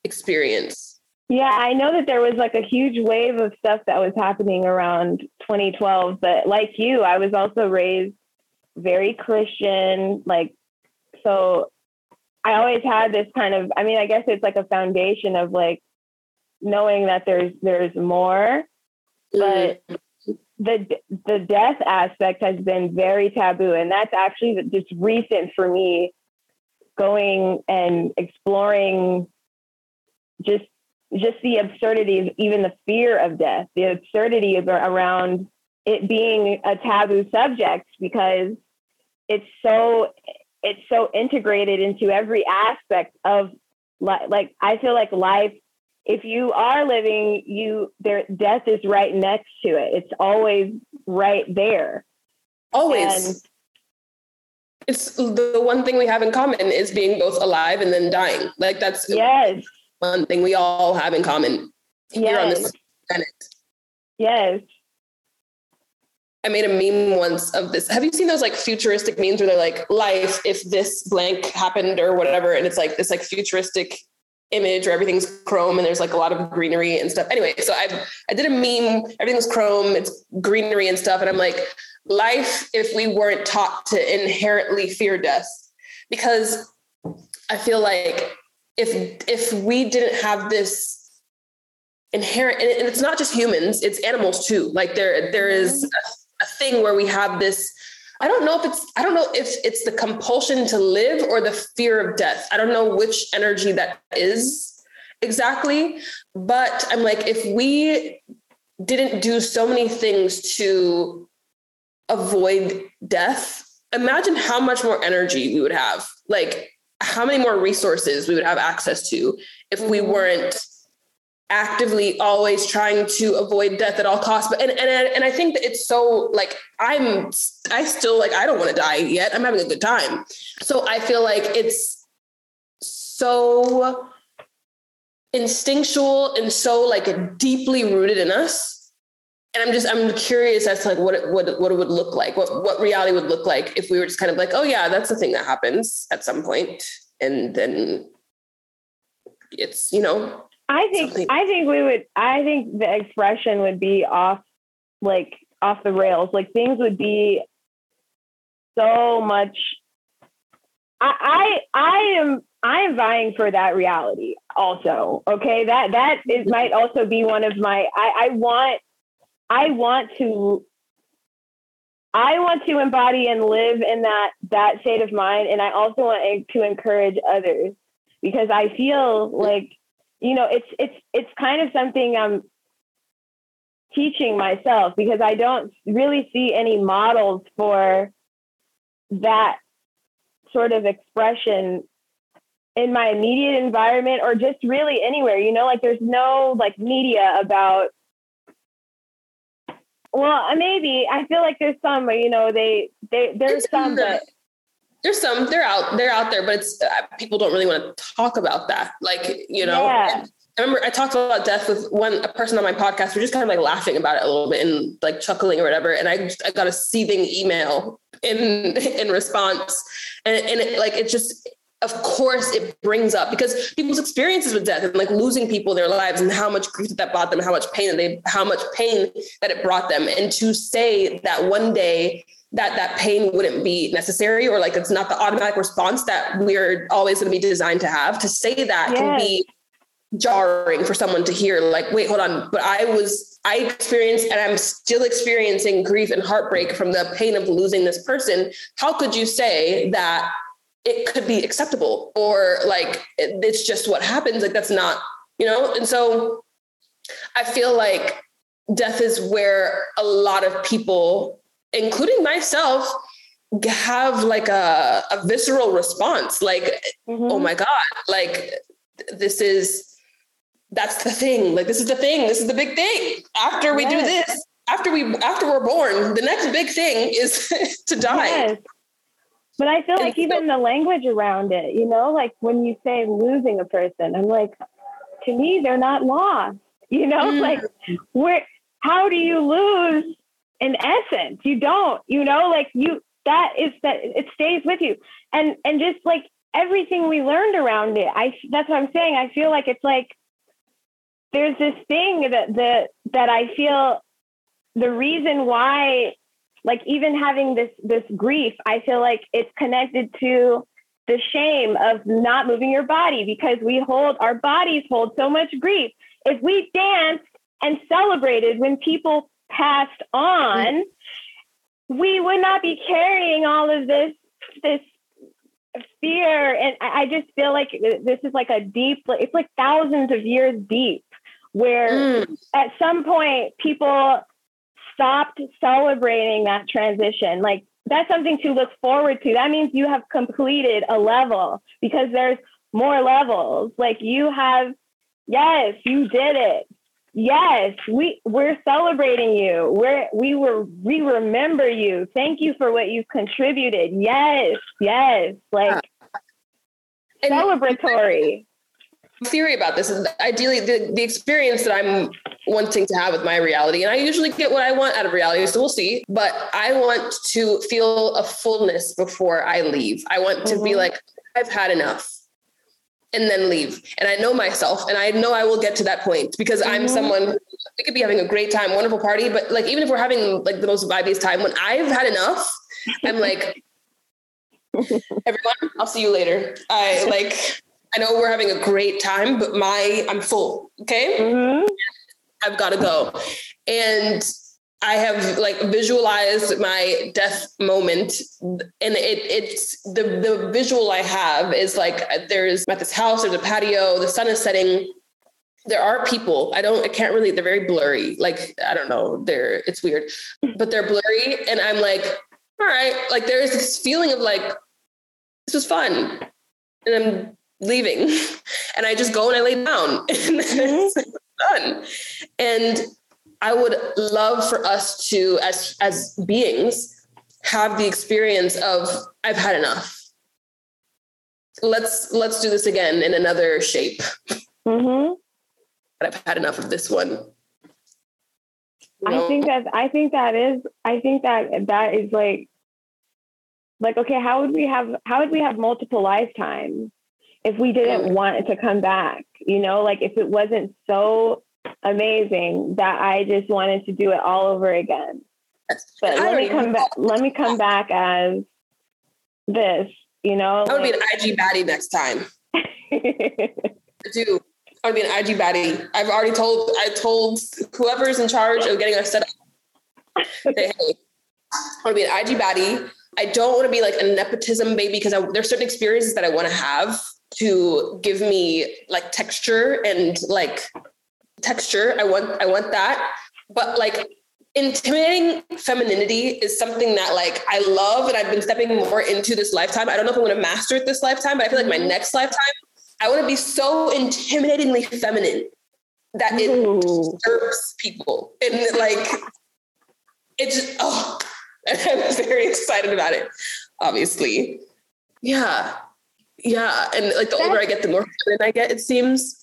experience. Yeah, I know that there was like a huge wave of stuff that was happening around 2012, but like you, I was also raised very Christian. Like, so I always had this kind of, I mean, I guess it's like a foundation of like knowing that there's, there's more, but mm-hmm the the death aspect has been very taboo, and that's actually just recent for me. Going and exploring just just the absurdity of even the fear of death, the absurdity around it being a taboo subject because it's so it's so integrated into every aspect of life. Like I feel like life if you are living, you there death is right next to it. It's always right there. Always. And, it's the one thing we have in common is being both alive and then dying. Like that's yes. one thing we all have in common here yes. on this planet. Yes. I made a meme once of this. Have you seen those like futuristic memes where they're like, life if this blank happened or whatever? And it's like this like futuristic image where everything's chrome and there's like a lot of greenery and stuff. Anyway, so I I did a meme, everything was chrome, it's greenery and stuff. And I'm like, life if we weren't taught to inherently fear death. Because I feel like if if we didn't have this inherent and it's not just humans, it's animals too. Like there there is mm-hmm. a, a thing where we have this I don't know if it's I don't know if it's the compulsion to live or the fear of death. I don't know which energy that is exactly, but I'm like if we didn't do so many things to avoid death, imagine how much more energy we would have. Like how many more resources we would have access to if we weren't actively always trying to avoid death at all costs. But and and and I think that it's so like I'm I still like I don't want to die yet. I'm having a good time. So I feel like it's so instinctual and so like deeply rooted in us and I'm just I'm curious as to like what it, what what it would look like, what what reality would look like if we were just kind of like, oh yeah, that's the thing that happens at some point, and then it's you know. I think something. I think we would I think the expression would be off like off the rails. Like things would be so much. I I, I am I am vying for that reality also. Okay, that that is might also be one of my. I, I want I want to I want to embody and live in that that state of mind and I also want to encourage others because I feel like you know it's it's it's kind of something I'm teaching myself because I don't really see any models for that sort of expression in my immediate environment or just really anywhere you know like there's no like media about well, uh, maybe. I feel like there's some, you know, they they there's some that there's some they're out they're out there, but it's uh, people don't really want to talk about that. Like you know, yeah. I remember I talked about death with one a person on my podcast. We're just kind of like laughing about it a little bit and like chuckling or whatever. And I just, I got a seething email in in response, and and it, like it just of course it brings up because people's experiences with death and like losing people in their lives and how much grief that brought them, how much pain that they, how much pain that it brought them. And to say that one day that that pain wouldn't be necessary or like it's not the automatic response that we're always going to be designed to have, to say that yes. can be jarring for someone to hear like wait hold on but i was i experienced and i'm still experiencing grief and heartbreak from the pain of losing this person. How could you say that it could be acceptable or like it's just what happens? Like that's not you know? And so i feel like death is where a lot of people including myself have like a, a visceral response like mm-hmm. oh my god like this is that's the thing like this is the thing this is the big thing after we yes. do this after we after we're born the next big thing is to die yes. But I feel like even the language around it, you know, like when you say losing a person, I'm like, to me, they're not lost. You know, mm. like where how do you lose in essence? You don't, you know, like you that is that it stays with you. And and just like everything we learned around it, I that's what I'm saying. I feel like it's like there's this thing that that that I feel the reason why like even having this this grief i feel like it's connected to the shame of not moving your body because we hold our bodies hold so much grief if we danced and celebrated when people passed on we would not be carrying all of this this fear and i just feel like this is like a deep it's like thousands of years deep where mm. at some point people stopped celebrating that transition. Like that's something to look forward to. That means you have completed a level because there's more levels. Like you have, yes, you did it. Yes, we we're celebrating you. We're we were we remember you. Thank you for what you've contributed. Yes, yes, like celebratory theory about this is ideally the, the experience that I'm wanting to have with my reality. And I usually get what I want out of reality. So we'll see. But I want to feel a fullness before I leave. I want to mm-hmm. be like, I've had enough and then leave. And I know myself and I know I will get to that point because mm-hmm. I'm someone we could be having a great time, wonderful party. But like even if we're having like the most vibiest time, when I've had enough, I'm like, everyone, I'll see you later. I like I know we're having a great time, but my I'm full. Okay. Mm-hmm. I've got to go. And I have like visualized my death moment, and it it's the the visual I have is like there's at this house, there's a patio, the sun is setting. There are people. I don't. I can't really. They're very blurry. Like I don't know. They're. It's weird, but they're blurry, and I'm like, all right. Like there's this feeling of like this was fun, and I'm leaving and I just go and I lay down. Mm-hmm. done. And I would love for us to, as as beings, have the experience of I've had enough. Let's let's do this again in another shape. Mm-hmm. But I've had enough of this one. You I think that I think that is I think that that is like like okay, how would we have how would we have multiple lifetimes if we didn't want it to come back? You know, like if it wasn't so amazing that I just wanted to do it all over again. But I let me come back let me come back as this, you know? I would be an IG baddie next time. I do. I would be an IG baddie. I've already told I told whoever's in charge of getting us set up. Say, hey, I want to be an IG baddie. I don't want to be like a nepotism baby because I, there's certain experiences that I want to have to give me like texture and like texture. I want I want that. But like intimidating femininity is something that like I love and I've been stepping more into this lifetime. I don't know if I'm going to master it this lifetime, but I feel like my mm-hmm. next lifetime I want to be so intimidatingly feminine that it Ooh. disturbs people and like it's oh i'm very excited about it obviously yeah yeah and like the older i get the more feminine i get it seems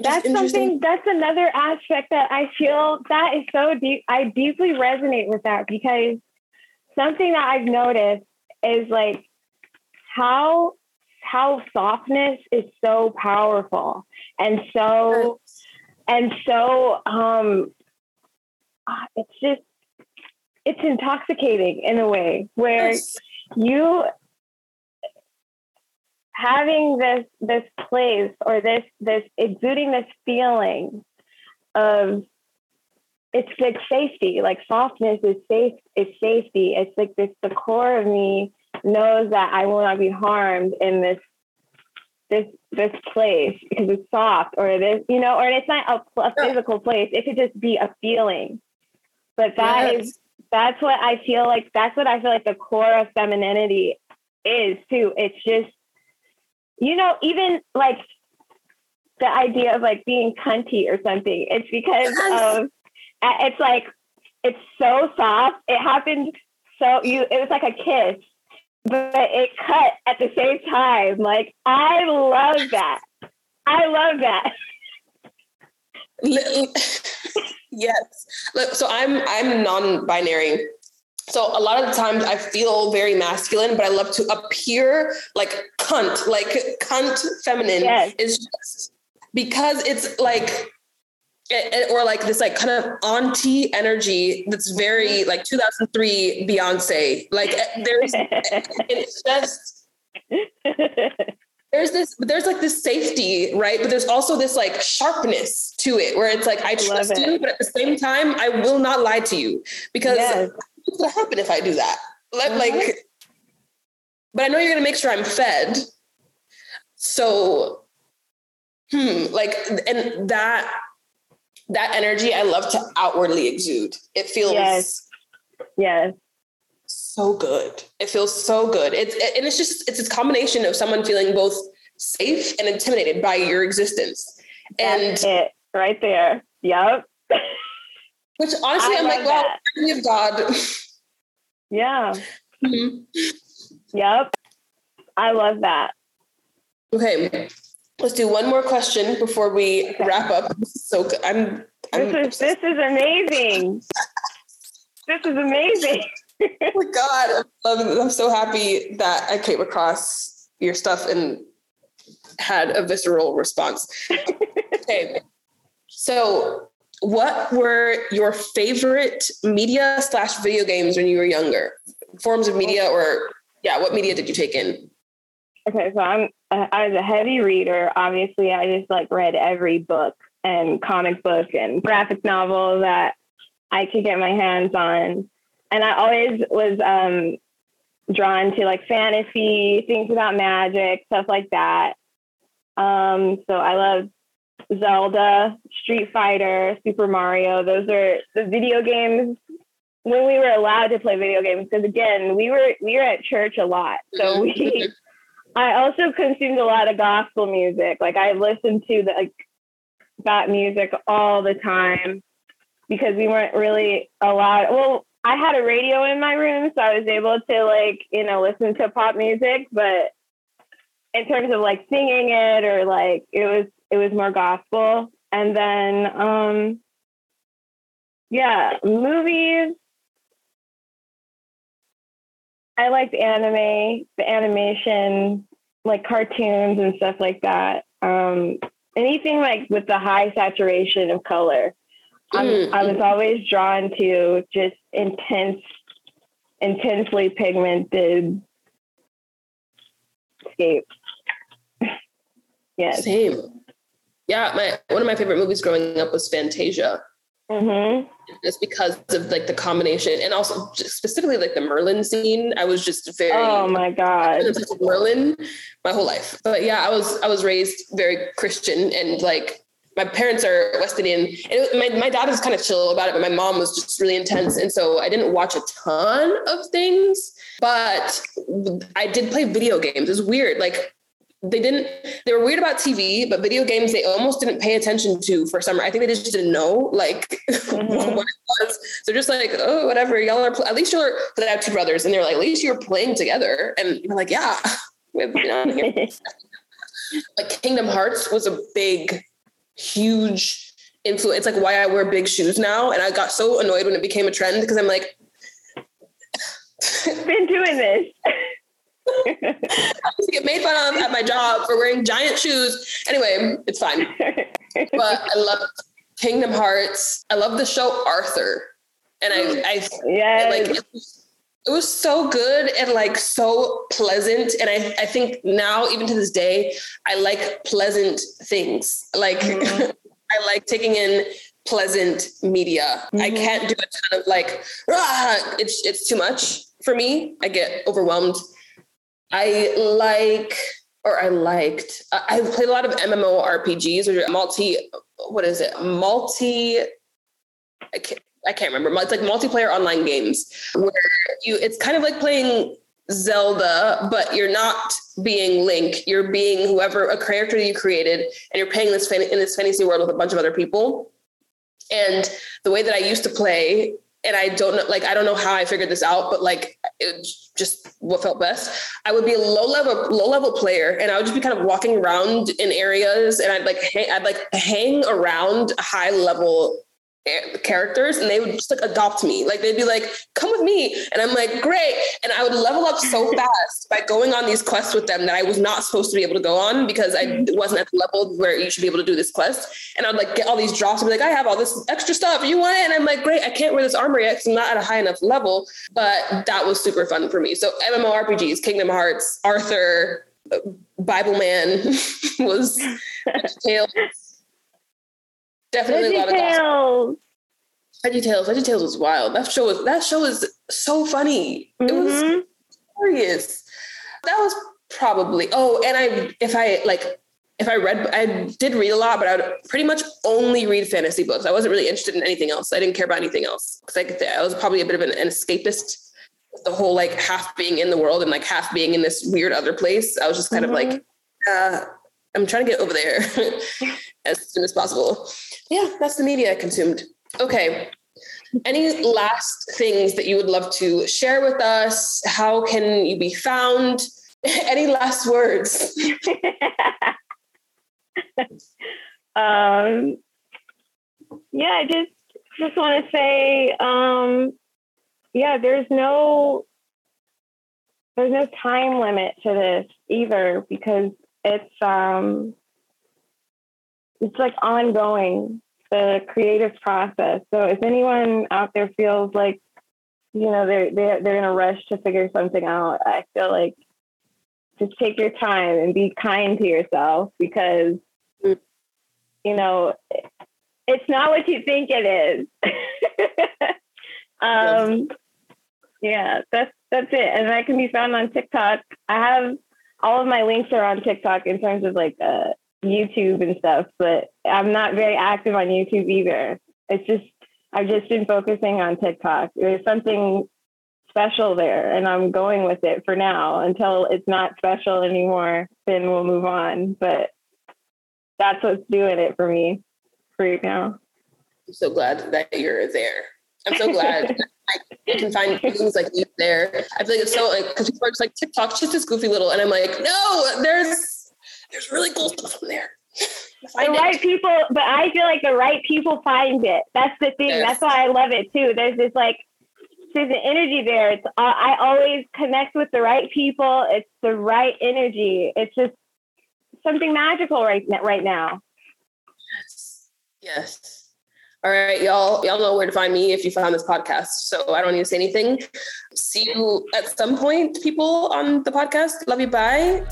That's something, that's another aspect that I feel that is so deep. I deeply resonate with that because something that I've noticed is like how how softness is so powerful and so and so um it's just it's intoxicating in a way where Yes. you having this this place or this this exuding this feeling of it's like safety like softness is safe is safety it's like this the core of me knows that i will not be harmed in this this this place because it's soft or this you know or it's not a, a physical place it could just be a feeling but that is Yes. that's what I feel like. That's what I feel like the core of femininity is too. It's just, you know, even like the idea of like being cunty or something. It's because of, it's like, it's so soft. It happened so you, it was like a kiss, but it cut at the same time. Like, I love that. I love that. Yes. Look, So I'm I'm non-binary. So a lot of the times I feel very masculine, but I love to appear like cunt, like cunt feminine Yes. is just because it's like it- it- or like this like kind of auntie energy that's very like 2003 Beyonce. Like eh, there's it's just there's this but there's like this safety right but there's also this like sharpness to it where it's like i trust it. you but at the same time i will not lie to you because Yes. what's going to happen if i do that like, Mhm. like but i know you're going to make sure i'm fed so hmm like and that that energy i love to outwardly exude it feels Yes. yes. so good. It feels so good. It's and it's just it's a combination of someone feeling both safe and intimidated by your existence. And it right there. Yep. which honestly, I I'm like, well, we have God. Yeah. Mhm. Yep. I love that. okay, let's do one more question before we Okay. wrap up. So. I'm. I'm This is this is amazing. This is amazing. oh my God, I'm, loving- I'm so happy that I came across your stuff and had a visceral response. okay. So, what were your favorite media slash video games when you were younger? Forms of media, or yeah, what media did you take in? Okay, so I'm I was a heavy reader. Obviously, I just like read every book and comic book and graphic novel that I could get my hands on. And I always was um, drawn to like fantasy, things about magic, stuff like that. Um, so I love Zelda, Street Fighter, Super Mario. Those are the video games when we were allowed to play video games. Because again, we were we were at church a lot, so we. I also consumed a lot of gospel music. Like I listened to the like that music all the time because we weren't really allowed. Well, I had a radio in my room, so I was able to like, you know, listen to pop music, but in terms of like singing it or like it was it was more gospel. And then um yeah, movies. I liked anime, the animation, like cartoons and stuff like that. Um anything like with the high saturation of color. Mm. I was always drawn to just intense, intensely pigmented scapes. yes. Same. Yeah, my one of my favorite movies growing up was Fantasia. Mm-hmm. Just because of like the combination, and also specifically like the Merlin scene, I was just very. Oh my god, Merlin, my whole life. But yeah, I was I was raised very Christian, and like my parents are West Indian. And my, my dad was kind of chill about it, but my mom was just really intense. And so I didn't watch a ton of things, but I did play video games. It was weird. Like they didn't, they were weird about TV, but video games, they almost didn't pay attention to for summer. I think they just didn't know like mm-hmm. what it was. So just like, oh, whatever, y'all are, at least you're, I have two brothers and they're like, at least you're playing together. And we're like, yeah. we've been on here. like Kingdom Hearts was a big huge influence. It's like why I wear big shoes now. And I got so annoyed when it became a trend because I'm like, been doing this. I used to get made fun of at my job for wearing giant shoes. Anyway, it's fine. But I love Kingdom Hearts. I love the show Arthur. And I, I yes. like it was, it was so good and like so pleasant. And I, I think now, even to this day, I like pleasant things. Like mm-hmm. I like taking in pleasant media. Mm-hmm. I can't do a ton of like, ah, it's it's too much for me. I get overwhelmed. I like or I liked. I played a lot of MMO RPGs or multi. What is it? Multi. I can't, I can't remember. It's like multiplayer online games where you. It's kind of like playing Zelda, but you're not being Link. You're being whoever a character you created, and you're playing this fan, in this fantasy world with a bunch of other people. And the way that I used to play, and I don't know, like I don't know how I figured this out, but like it just what felt best. I would be a low level low level player, and I would just be kind of walking around in areas, and I'd like hang, I'd like hang around high level characters and they would just like adopt me. Like they'd be like, come with me. And I'm like, great. And I would level up so fast by going on these quests with them that I was not supposed to be able to go on because I mm-hmm. wasn't at the level where you should be able to do this quest. And I'd like get all these drops and be like, I have all this extra stuff. You want it? And I'm like, great. I can't wear this armor yet because I'm not at a high enough level. But that was super fun for me. So MMORPGs, Kingdom Hearts, Arthur, uh, Bible Man was Tales Definitely Veggie a lot Tales. of Veggie Tales. Veggie Tales was wild. That show was that show is so funny. Mm-hmm. It was mm-hmm. hilarious. That was probably oh, and I if I like if I read I did read a lot, but I would pretty much only read fantasy books. I wasn't really interested in anything else. I didn't care about anything else because I, I was probably a bit of an, an escapist. The whole like half being in the world and like half being in this weird other place. I was just kind mm-hmm. of like, uh, I'm trying to get over there as soon as possible yeah, that's the media I consumed. Okay. Any last things that you would love to share with us? How can you be found? Any last words? um, yeah, I just just want to say, um, yeah, there's no there's no time limit to this either because it's um it's like ongoing the creative process. So if anyone out there feels like you know they're they're they're in a rush to figure something out, I feel like just take your time and be kind to yourself because you know it's not what you think it is. um, yeah, that's that's it, and that can be found on TikTok. I have all of my links are on TikTok in terms of like uh, YouTube and stuff, but I'm not very active on YouTube either. It's just I've just been focusing on TikTok. There's something special there, and I'm going with it for now until it's not special anymore. Then we'll move on. But that's what's doing it for me. great now. I'm so glad that you're there. I'm so glad I can find things like you there. I feel like it's so like because people are just like TikTok's just this goofy little, and I'm like, no, there's there's really cool stuff in there. The right it. people, but I feel like the right people find it. That's the thing. That's why I love it too. There's this like there's an energy there. It's uh, I always connect with the right people. It's the right energy. It's just something magical right right now. Yes. Yes. All right, y'all. Y'all know where to find me if you found this podcast. So I don't need to say anything. See you at some point, people on the podcast. Love you. Bye.